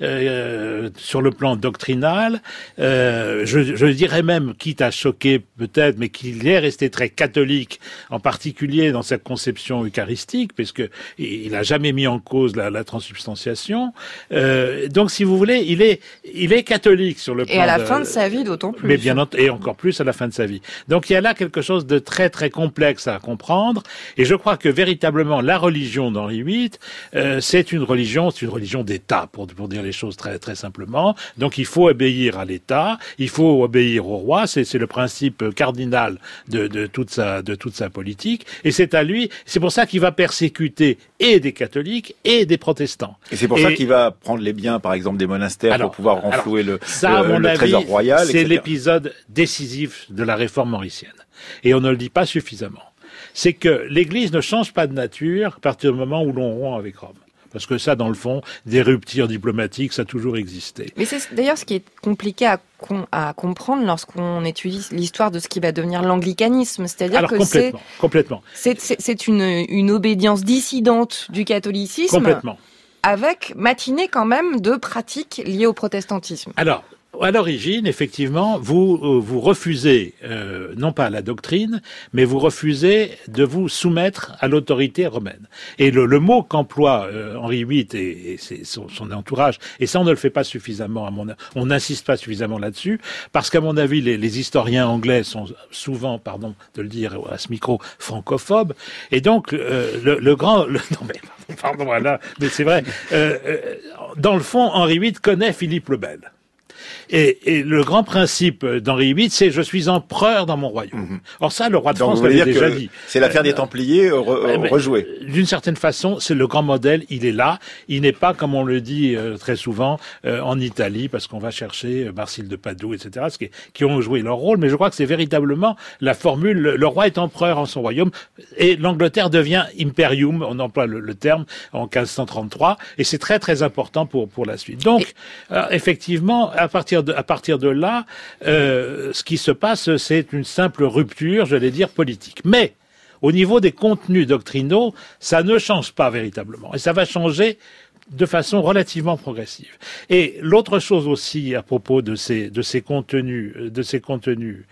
euh, sur le plan doctrinal. Euh, je, je, dirais même, quitte à choquer peut-être, mais qu'il est resté très catholique, en particulier dans sa conception eucharistique, puisque il n'a jamais mis en cause la, la transubstantiation. Euh, donc, si vous voulez, il est, il est catholique sur le plan. Et à la fin de sa vie, d'autant plus. Mais bien et encore plus à la fin de sa vie. Donc, il y a là quelque chose de très très complexe à comprendre. Et je crois que véritablement la religion d'Henri VIII, euh, c'est une religion, c'est une religion d'État pour, pour dire les choses très, très simplement. Donc il faut obéir à l'État, il faut obéir au roi, c'est le principe cardinal de, de, toute sa, de toute sa politique, et c'est à lui, c'est pour ça qu'il va persécuter et des catholiques et des protestants. Et c'est pour ça qu'il va prendre les biens, par exemple, des monastères pour pouvoir renflouer le, ça, le, trésor royal. C'est l'épisode décisif de la réforme mauricienne. Et on ne le dit pas suffisamment. C'est que l'Église ne change pas de nature à partir du moment où l'on rompt avec Rome. Parce que ça, dans le fond, des ruptures diplomatiques, ça a toujours existé. Mais c'est d'ailleurs ce qui est compliqué à, à comprendre lorsqu'on étudie l'histoire de ce qui va devenir l'anglicanisme. C'est-à-dire que c'est complètement. C'est une, une obédience dissidente du catholicisme. Complètement. Avec matinée quand même de pratiques liées au protestantisme. Alors, à l'origine, effectivement, vous euh, vous refusez euh, non pas la doctrine, mais vous refusez de vous soumettre à l'autorité romaine. Et le, le mot qu'emploie euh, Henri VIII et, et son, son, entourage, et ça on ne le fait pas suffisamment, à mon, on n'insiste pas suffisamment là-dessus, parce qu'à mon avis, les, les, historiens anglais sont souvent, pardon de le dire à ce micro, francophobes, et donc le, le, grand, le, non mais pardon, voilà, mais c'est vrai. dans le fond, Henri VIII connaît Philippe le Bel. Et, et, le grand principe d'Henri VIII, c'est je suis empereur dans mon royaume. Mm -hmm. Or ça, le roi de France l'avait déjà dit. C'est l'affaire des Templiers euh, re, rejouée. D'une certaine façon, c'est le grand modèle. Il est là. Il n'est pas, comme on le dit euh, très souvent, euh, en Italie, parce qu'on va chercher Marcille de Padoue, etc., ce qui, qui, ont joué leur rôle. Mais je crois que c'est véritablement la formule. Le roi est empereur en son royaume, et l'Angleterre devient imperium. On emploie le, le terme en 1533, et c'est très très important pour pour la suite. Donc, effectivement, à à partir de là, euh, ce qui se passe, c'est une simple rupture, j'allais dire, politique. Mais, au niveau des contenus doctrinaux, ça ne change pas véritablement. Et ça va changer de façon relativement progressive. Et l'autre chose aussi à propos de ces de ces contenus de ces contenus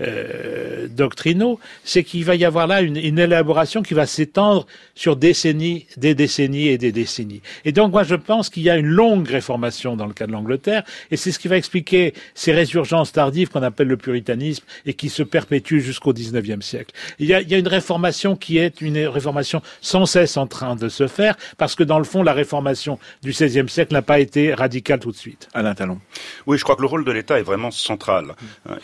euh, doctrinaux, c'est qu'il va y avoir là une, élaboration qui va s'étendre sur décennies, des décennies et des décennies. Et donc moi je pense qu'il y a une longue réformation dans le cas de l'Angleterre, et c'est ce qui va expliquer ces résurgences tardives qu'on appelle le puritanisme et qui se perpétuent jusqu'au XIXe siècle. Il y, a, il y a une réformation qui est une réformation sans cesse en train de se faire, parce que dans le fond la réformation du XVIe siècle n'a pas été radicale tout de suite. Alain Talon. Oui, je crois que le rôle de l'État est vraiment central.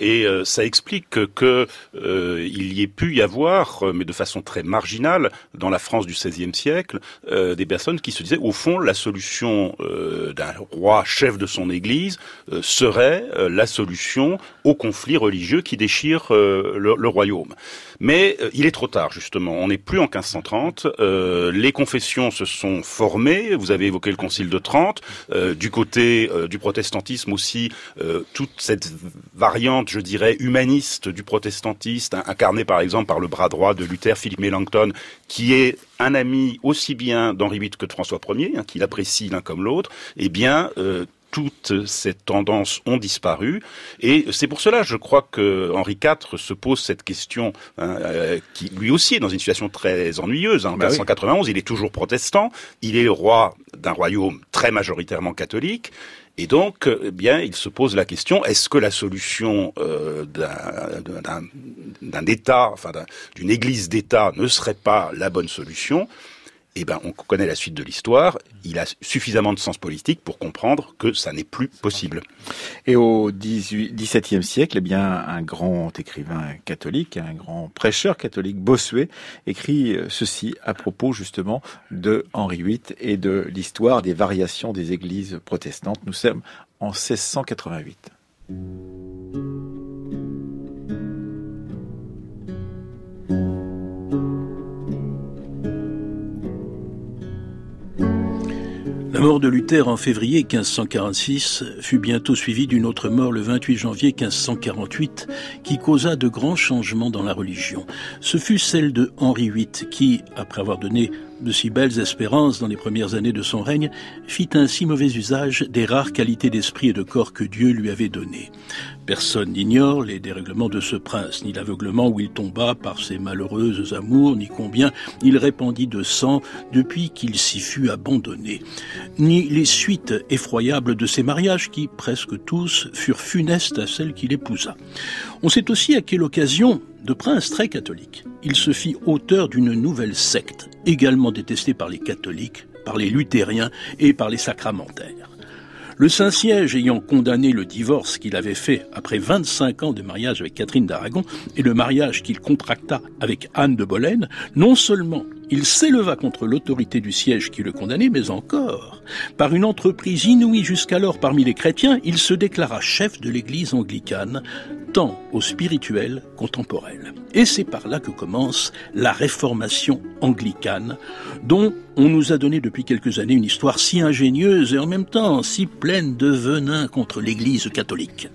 Et euh, ça explique que, que euh, il y ait pu y avoir, mais de façon très marginale, dans la France du XVIe siècle, euh, des personnes qui se disaient, au fond, la solution euh, d'un roi chef de son Église euh, serait la solution au conflit religieux qui déchire le, le, royaume. Mais il est trop tard, justement. On n'est plus en 1530. les confessions se sont formées. Vous avez évoqué le Concile de Trente. Euh, du côté euh, du protestantisme aussi, euh, toute cette variante, je dirais, humaniste du protestantisme, incarnée par exemple par le bras droit de Luther, Philippe Melanchthon, qui est un ami aussi bien d'Henri VIII que de François Ier, hein, qu'il apprécie l'un comme l'autre, eh bien, toutes ces tendances ont disparu. Et c'est pour cela, je crois que Henri IV se pose cette question, hein, euh, qui lui aussi est dans une situation très ennuyeuse. Hein. En bah 1591, oui. il est toujours protestant. Il est le roi d'un royaume très majoritairement catholique. Et donc, eh bien, il se pose la question est-ce que la solution euh, d'un État, enfin d'une Église d'État, ne serait pas la bonne solution? Eh ben, on connaît la suite de l'histoire. Il a suffisamment de sens politique pour comprendre que ça n'est plus possible. Et au XVIIe siècle, eh bien, un grand écrivain catholique, un grand prêcheur catholique, Bossuet, écrit ceci à propos justement de Henri VIII et de l'histoire des variations des églises protestantes. Nous sommes en 1688. Mort de Luther en février 1546 fut bientôt suivie d'une autre mort le 28 janvier 1548 qui causa de grands changements dans la religion. Ce fut celle de Henri VIII qui, après avoir donné de si belles espérances dans les premières années de son règne, fit ainsi mauvais usage des rares qualités d'esprit et de corps que Dieu lui avait données. Personne n'ignore les dérèglements de ce prince, ni l'aveuglement où il tomba par ses malheureuses amours, ni combien il répandit de sang depuis qu'il s'y fut abandonné, ni les suites effroyables de ses mariages qui, presque tous, furent funestes à celle qu'il épousa. On sait aussi à quelle occasion, de prince très catholique, il se fit auteur d'une nouvelle secte, également détestée par les catholiques, par les luthériens et par les sacramentaires. Le Saint-Siège ayant condamné le divorce qu'il avait fait après 25 ans de mariage avec Catherine d'Aragon et le mariage qu'il contracta avec Anne de Bolène, non seulement il s'éleva contre l'autorité du siège qui le condamnait, mais encore, par une entreprise inouïe jusqu'alors parmi les chrétiens, il se déclara chef de l'église anglicane, tant au spirituel qu'au temporel. Et c'est par là que commence la réformation anglicane, dont on nous a donné depuis quelques années une histoire si ingénieuse et en même temps si pleine de venin contre l'église catholique.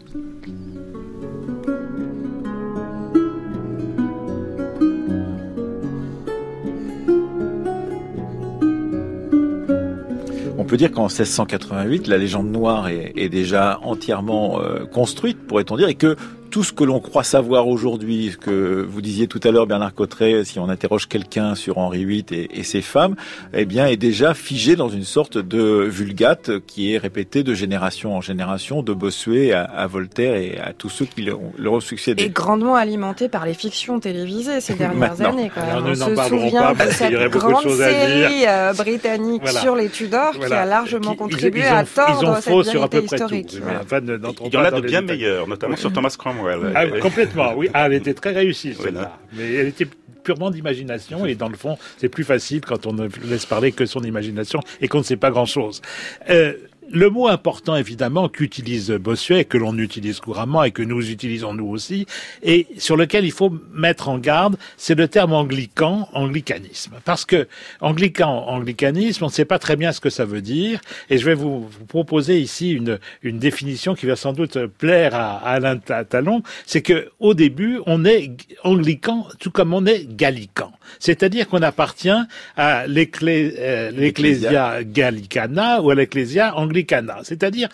Peut dire qu'en 1688, la légende noire est, déjà entièrement euh, construite, pourrait-on dire, et que tout ce que l'on croit savoir aujourd'hui, ce que vous disiez tout à l'heure, Bernard Cotteret, si on interroge quelqu'un sur Henri VIII et, et, ses femmes, eh bien, est déjà figé dans une sorte de vulgate qui est répétée de génération en génération, de Bossuet à, à Voltaire et à tous ceux qui leur, ont succédé. Et grandement alimenté par les fictions télévisées ces dernières Maintenant. années. Quand même. Alors, on n'en se parlerons souvient pas, de parce qu'il y aurait cette beaucoup de grande choses à dire. série euh, britannique Voilà. sur les Tudors qui a largement Qui- contribué ils, ils ont, à tordre ils ont cette faux sur à vérité peu près historique. tout. Enfin, Il y en a de bien meilleurs, notamment sur Thomas Cromwell. Ah, complètement, oui. Ah, elle était très réussie, celle-là. Mais elle était purement d'imagination et dans le fond, c'est plus facile quand on ne laisse parler que son imagination et qu'on ne sait pas grand-chose. Euh, le mot important, évidemment, qu'utilise Bossuet, que l'on utilise couramment et que nous utilisons nous aussi, et sur lequel il faut mettre en garde, c'est le terme anglican, anglicanisme. Parce que anglican, anglicanisme, on ne sait pas très bien ce que ça veut dire, et je vais vous, vous proposer ici une, une définition qui va sans doute plaire à, à Alain Ta- Talon, c'est que au début, on est anglican tout comme on est gallican. C'est-à-dire qu'on appartient à l'Ecclé- euh, l'Ecclesia gallicana ou à l'Ecclesia anglicana. C'est-à-dire,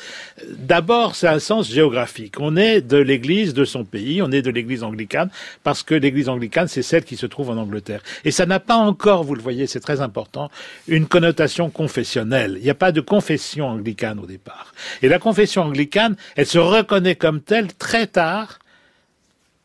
d'abord, c'est un sens géographique. On est de l'Église de son pays, on est de l'Église anglicane, parce que l'Église anglicane, c'est celle qui se trouve en Angleterre. Et ça n'a pas encore, vous le voyez, c'est très important, une connotation confessionnelle. Il n'y a pas de confession anglicane au départ. Et la confession anglicane, elle se reconnaît comme telle très tard,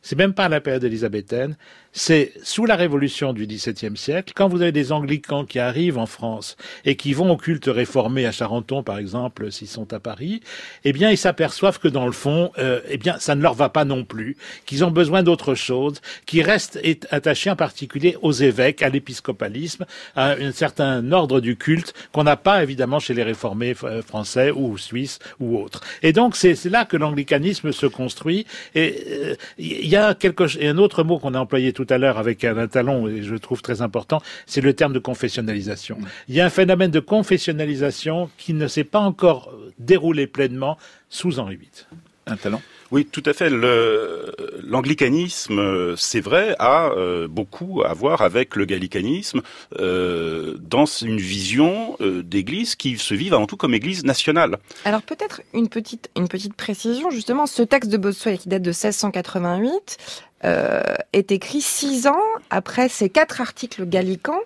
c'est même pas la période élisabéthaine, c'est sous la révolution du XVIIe siècle, quand vous avez des anglicans qui arrivent en France et qui vont au culte réformé à Charenton, par exemple, s'ils sont à Paris, eh bien, ils s'aperçoivent que dans le fond, euh, eh bien, ça ne leur va pas non plus, qu'ils ont besoin d'autre chose, qu'ils restent est- attachés en particulier aux évêques, à l'épiscopalisme, à un certain ordre du culte qu'on n'a pas évidemment chez les réformés euh, français ou suisses ou autres. Et donc, c'est là que l'anglicanisme se construit. Et euh, il y a quelque un autre mot qu'on a employé tout à l'heure avec un talon et je trouve très important, c'est le terme de confessionnalisation. Il y a un phénomène de confessionnalisation qui ne s'est pas encore déroulé pleinement sous Henri VIII. Un talent Oui, tout à fait. L'anglicanisme, c'est vrai, a euh, beaucoup à voir avec le gallicanisme euh, dans une vision euh, d'église qui se vive avant tout comme église nationale. Alors peut-être une petite, une petite précision, justement, ce texte de Bossuet qui date de 1688 euh, est écrit six ans après ces quatre articles gallicans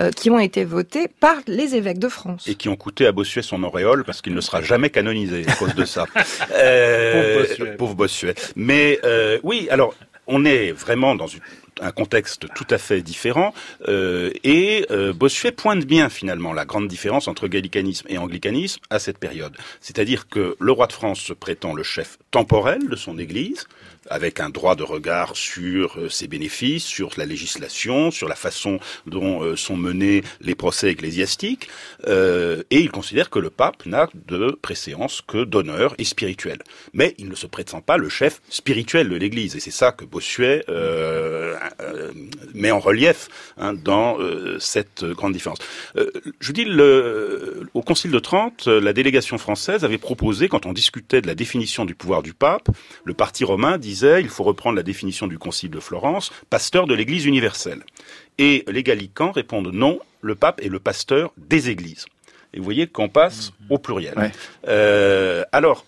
euh, qui ont été votés par les évêques de France. et qui ont coûté à Bossuet son auréole parce qu'il ne sera jamais canonisé à cause de ça. Euh, Pauvre Bossuet. pauvre Bossuet. Mais euh, oui, alors on est vraiment dans une- un contexte tout à fait différent euh, et euh, Bossuet pointe bien finalement la grande différence entre gallicanisme et anglicanisme à cette période. C'est-à-dire que le roi de France se prétend le chef temporel de son Église avec un droit de regard sur euh, ses bénéfices, sur la législation, sur la façon dont euh, sont menés les procès ecclésiastiques, euh, et il considère que le pape n'a de préséance que d'honneur et spirituel. Mais il ne se prétend pas le chef spirituel de l'Église, et c'est ça que Bossuet euh, euh, met en relief hein, dans cette grande différence. Je vous dis, le, au Concile de Trente, la délégation française avait proposé, quand on discutait de la définition du pouvoir du pape, le parti romain disait il faut reprendre la définition du Concile de Florence, pasteur de l'Église universelle. Et les gallicans répondent non, le pape est le pasteur des églises. Et vous voyez qu'on passe au pluriel. Ouais. Euh, alors,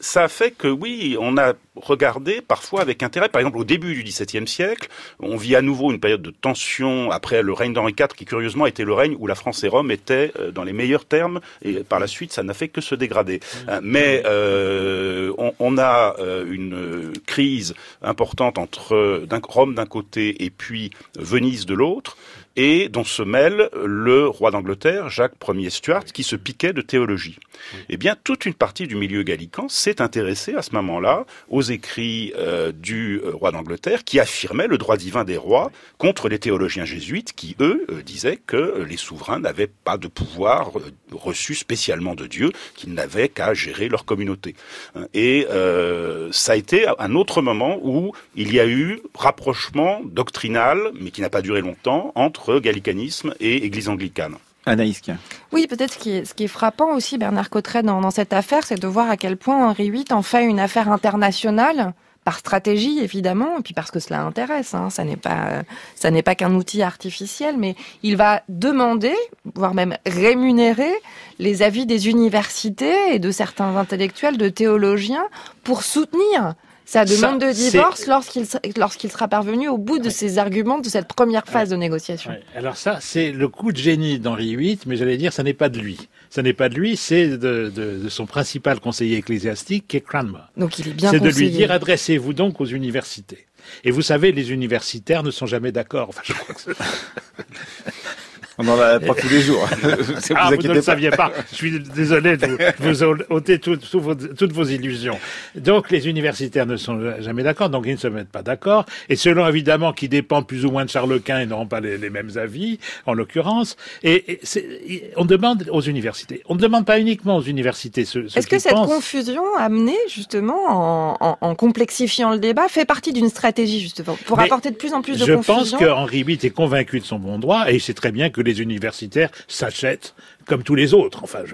ça fait que oui, on a regardé parfois avec intérêt. Par exemple, au début du XVIIe siècle, on vit à nouveau une période de tension après le règne d'Henri IV, qui curieusement était le règne où la France et Rome étaient euh, dans les meilleurs termes, et par la suite, ça n'a fait que se dégrader. Euh, Mais euh, on, on a euh, une crise importante entre Rome d'un côté et puis Venise de l'autre et dont se mêle le roi d'Angleterre, Jacques Ier Stuart, qui se piquait de théologie. Eh bien, toute une partie du milieu gallican s'est intéressée à ce moment-là aux écrits euh, du euh, roi d'Angleterre, qui affirmait le droit divin des rois contre les théologiens jésuites, qui eux euh, disaient que les souverains n'avaient pas de pouvoir reçu spécialement de Dieu, qu'ils n'avaient qu'à gérer leur communauté. Hein, Et euh, ça a été un autre moment où il y a eu rapprochement doctrinal, mais qui n'a pas duré longtemps, entre gallicanisme et Église anglicane. Anaïs Kien. Oui, peut-être ce qui est, ce qui est frappant aussi, Bernard Cotteret, dans, dans cette affaire, c'est de voir à quel point Henri VIII en fait une affaire internationale par stratégie évidemment, et puis parce que cela intéresse. Hein. Ça n'est pas, ça n'est pas qu'un outil artificiel, mais il va demander, voire même rémunérer, les avis des universités et de certains intellectuels, de théologiens, pour soutenir sa demande de divorce lorsqu'il lorsqu'il sera parvenu au bout de ses arguments de cette première phase de négociation. Alors ça, c'est le coup de génie d'Henri VIII, mais j'allais dire, ça n'est pas de lui. Ça n'est pas de lui, c'est de, de, de, son principal conseiller ecclésiastique, qui est Cranmer. Donc il est bien C'est de lui dire, adressez-vous donc aux universités. Et vous savez, les universitaires ne sont jamais d'accord. Enfin, je crois que on en a pas tous les jours. vous ah, vous ne le saviez pas. Je suis désolé de vous, ôter toutes vos illusions. Donc, les universitaires ne sont jamais d'accord, donc ils ne se mettent pas d'accord. Et selon, évidemment, qui dépend plus ou moins de Charles Quint, ils n'auront pas les, mêmes avis, en l'occurrence. Et, on demande aux universités. On ne demande pas uniquement aux universités ce, Est-ce que cette confusion amenée, justement, en, en, complexifiant le débat, fait partie d'une stratégie, justement, pour apporter de plus en plus de confusion Je pense qu'Henri VIII est convaincu de son bon droit, et il sait très bien que les les universitaires s'achètent comme tous les autres. Enfin,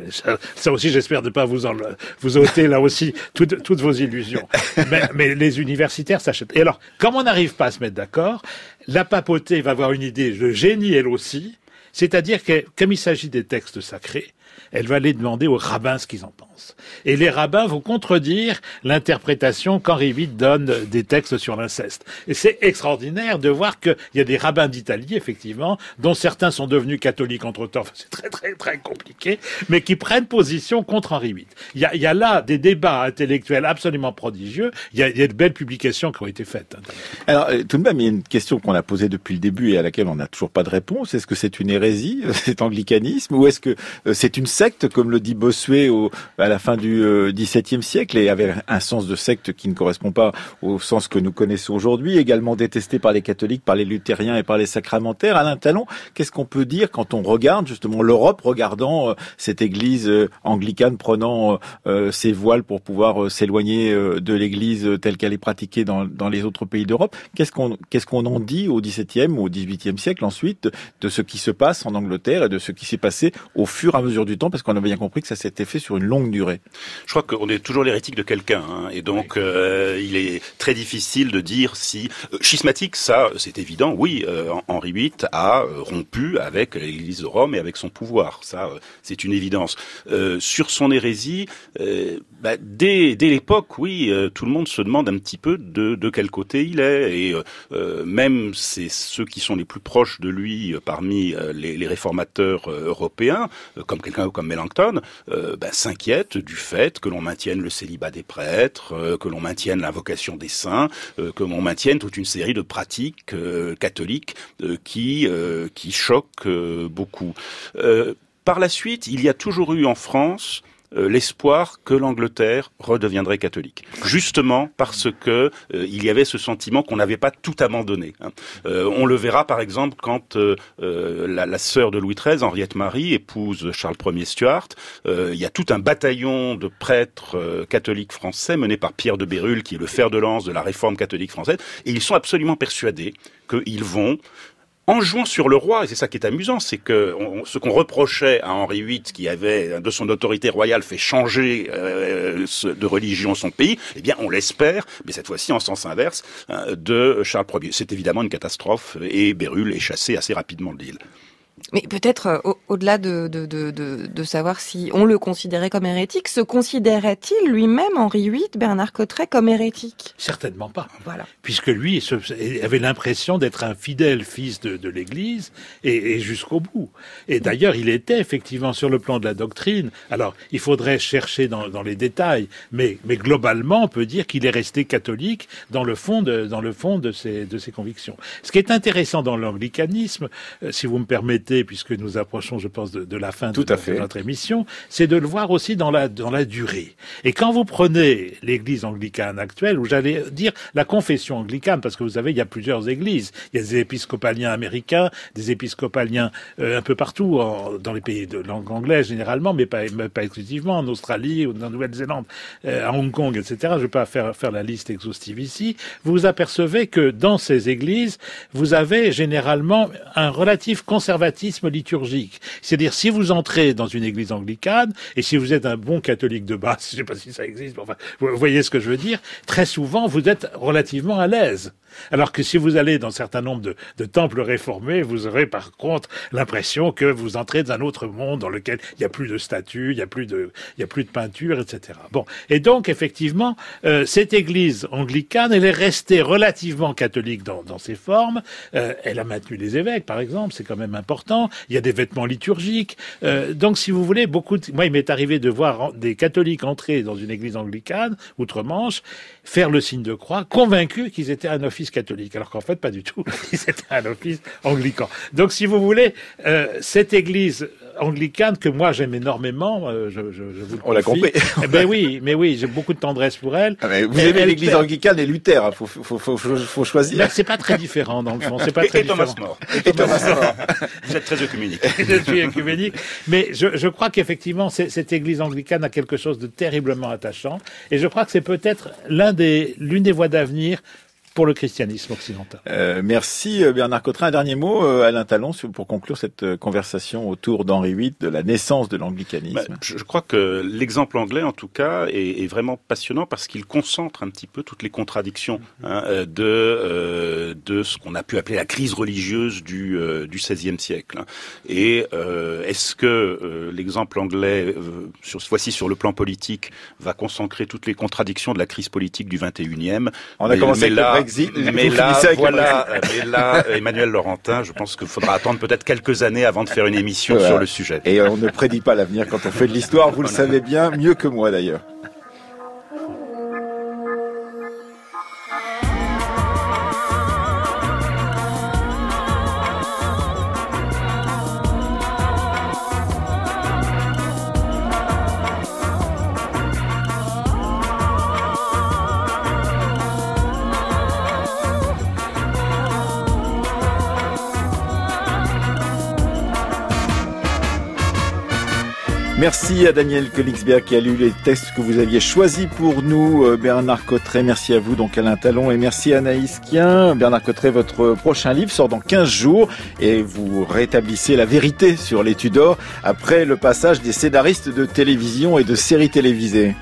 ça, aussi, j'espère ne pas vous en, vous ôter là aussi toutes, vos illusions. Mais, mais les universitaires s'achètent. Et alors, comme on n'arrive pas à se mettre d'accord, la papauté va avoir une idée de génie elle aussi, c'est-à-dire que comme il s'agit des textes sacrés, elle va aller demander aux rabbins ce qu'ils en pensent. Et les rabbins vont contredire l'interprétation qu'Henri VIII donne des textes sur l'inceste. Et c'est extraordinaire de voir qu'il y a des rabbins d'Italie, effectivement, dont certains sont devenus catholiques entre-temps, c'est très très très compliqué, mais qui prennent position contre Henri VIII. Il y a, y a là des débats intellectuels absolument prodigieux, il y a, y a de belles publications qui ont été faites. Alors, euh, tout de même, il y a une question qu'on a posée depuis le début et à laquelle on n'a toujours pas de réponse. Est-ce que c'est une hérésie, cet anglicanisme, ou est-ce que euh, c'est une secte, comme le dit Bossuet au, à la fin du euh, XVIIe siècle, et avait un sens de secte qui ne correspond pas au sens que nous connaissons aujourd'hui, également détesté par les catholiques, par les luthériens et par les sacramentaires. Alain Talon, qu'est-ce qu'on peut dire quand on regarde justement l'Europe, regardant euh, cette Église euh, anglicane prenant ses voiles pour pouvoir s'éloigner de l'Église telle qu'elle est pratiquée dans, dans les autres pays d'Europe? Qu'est-ce qu'on qu'est-ce qu'on en dit au XVIIe ou au XVIIIe siècle ensuite de ce qui se passe en Angleterre et de ce qui s'est passé au fur et à mesure du temps? Parce qu'on a bien compris que ça s'était fait sur une longue durée. Je crois qu'on est toujours l'hérétique de quelqu'un, hein, et donc euh, il est très difficile de dire si euh, schismatique, ça, c'est évident. Oui, euh, Henri VIII a rompu avec l'Église de Rome et avec son pouvoir. Ça, c'est une évidence. sur son hérésie, bah, dès, dès l'époque, oui, tout le monde se demande un petit peu de, de quel côté il est, et même c'est ceux qui sont les plus proches de lui parmi les, les réformateurs européens, comme quelqu'un comme Melanchthon, euh, ben, du fait que l'on maintienne le célibat des prêtres, euh, que l'on maintienne l'invocation des saints, euh, que l'on maintienne toute une série de pratiques catholiques qui qui choquent beaucoup. par la suite, il y a toujours eu en France euh, l'espoir que l'Angleterre redeviendrait catholique, justement parce que euh, il y avait ce sentiment qu'on n'avait pas tout abandonné. Hein. Euh, on le verra par exemple quand la, sœur de Louis XIII, Henriette Marie, épouse Charles Ier Stuart. il y a tout un bataillon de prêtres catholiques français mené par Pierre de Bérulle, qui est le fer de lance de la réforme catholique française, et ils sont absolument persuadés qu'ils vont en jouant sur le roi, et c'est ça qui est amusant, c'est que ce qu'on reprochait à Henri VIII, qui avait de son autorité royale fait changer euh, de religion son pays, eh bien on l'espère, mais cette fois-ci en sens inverse, euh, de Charles Ier. C'est évidemment une catastrophe, et Bérulle est chassé assez rapidement de l'île. Mais peut-être euh, au-delà de, de, de, de, savoir si on le considérait comme hérétique, se considérait-il lui-même, Henri VIII, Bernard Cotteret, comme hérétique? Certainement pas. Voilà. Puisque lui avait l'impression d'être un fidèle fils de, l'Église et, et jusqu'au bout. Et d'ailleurs, il était effectivement sur le plan de la doctrine. Alors, il faudrait chercher dans, dans les détails, mais, mais globalement, on peut dire qu'il est resté catholique dans le fond de, dans le fond de ses, de ses convictions. Ce qui est intéressant dans l'anglicanisme, euh, si vous me permettez, puisque nous approchons, je pense, de, la fin de, notre émission, c'est de le voir aussi dans la, dans la durée. Et quand vous prenez l'Église anglicane actuelle, ou j'allais dire la confession anglicane, parce que vous savez, il y a plusieurs églises. Il y a des épiscopaliens américains, des épiscopaliens euh, un peu partout, dans les pays de langue anglaise généralement, mais pas, pas exclusivement, en Australie ou en Nouvelle-Zélande, euh, à Hong Kong, etc. Je ne vais pas faire, faire la liste exhaustive ici. Vous vous apercevez que dans ces églises, vous avez généralement un relatif conservatisme liturgique. C'est-à-dire, si vous entrez dans une église anglicane, et si vous êtes un bon catholique de base, je sais pas si ça existe, mais enfin, vous voyez ce que je veux dire, très souvent, vous êtes relativement à l'aise. Alors que si vous allez dans un certain nombre de, temples réformés, vous aurez par contre l'impression que vous entrez dans un autre monde dans lequel il n'y a plus de statues, il n'y a plus de, il y a plus de peinture, etc. Bon, et donc effectivement, euh, cette Église anglicane, elle est restée relativement catholique dans, dans ses formes. Euh, elle a maintenu les évêques, par exemple, c'est quand même important. Il y a des vêtements liturgiques. Euh, donc, si vous voulez, beaucoup. De... Moi, il m'est arrivé de voir des catholiques entrer dans une Église anglicane outre-Manche, faire le signe de croix, convaincus qu'ils étaient un office catholique, alors qu'en fait, pas du tout. Ils étaient un office anglican. Donc, si vous voulez, euh, cette Église anglicane que moi j'aime énormément, euh, je, je, je vous le On l'a compris. Eh ben oui, mais oui, j'ai beaucoup de tendresse pour elle. Ah, mais vous Elle- aimez elle l'église anglicane et Luther, hein, faut, faut, faut, faut, faut choisir. Ben, c'est pas très différent dans le fond. C'est pas Et, très et Thomas différent. More. Et Thomas More. Vous êtes très œcuménique. je suis œcuménique. Mais je, je crois qu'effectivement, cette église anglicane a quelque chose de terriblement attachant. Et je crois que c'est peut-être l'un des, l'une des voies d'avenir pour le christianisme occidental. Euh, merci euh, Bernard Cotrin. Un dernier mot, euh, Alain Talon, pour conclure cette euh, conversation autour d'Henri VIII, de la naissance de l'anglicanisme. Bah, je, crois que l'exemple anglais, en tout cas, est, est vraiment passionnant parce qu'il concentre un petit peu toutes les contradictions hein, euh, de euh, de ce qu'on a pu appeler la crise religieuse du euh, du XVIe siècle. hein. Et euh, est-ce que euh, l'exemple anglais, euh, sur cette fois-ci sur le plan politique, va concentrer toutes les contradictions de la crise politique du XXIe On a mais- commencé mais avec là- Brexit, mais là, voilà, mais là, Emmanuel Laurentin, je pense qu'il faudra attendre peut-être quelques années avant de faire une émission Voilà. sur le sujet. Et euh, on ne prédit pas l'avenir quand on fait de l'histoire, vous le savez bien, mieux que moi d'ailleurs. Merci à Daniel Königsberg qui a lu les textes que vous aviez choisis pour nous, euh, Bernard Cotteret. Merci à vous, donc Alain Talon, et merci à Anaïs Kien. Bernard Cotteret, votre prochain livre sort dans 15 jours et vous rétablissez la vérité sur les Tudors après le passage des scénaristes de télévision et de séries télévisées.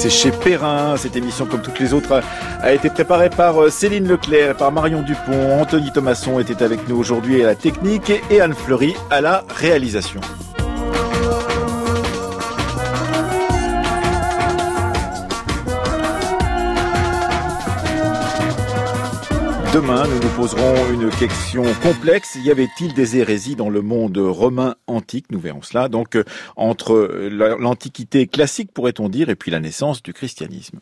C'est chez Perrin. Cette émission, comme toutes les autres, a, été préparée par euh, Céline Leclerc par Marion Dupont. Anthony Thomasson était avec nous aujourd'hui à la technique et Anne Fleury à la réalisation. Demain, nous nous poserons une question complexe. Y avait-il des hérésies dans le monde romain antique? Nous verrons cela. Donc, euh, entre l'Antiquité classique, pourrait-on dire, et puis la naissance du christianisme.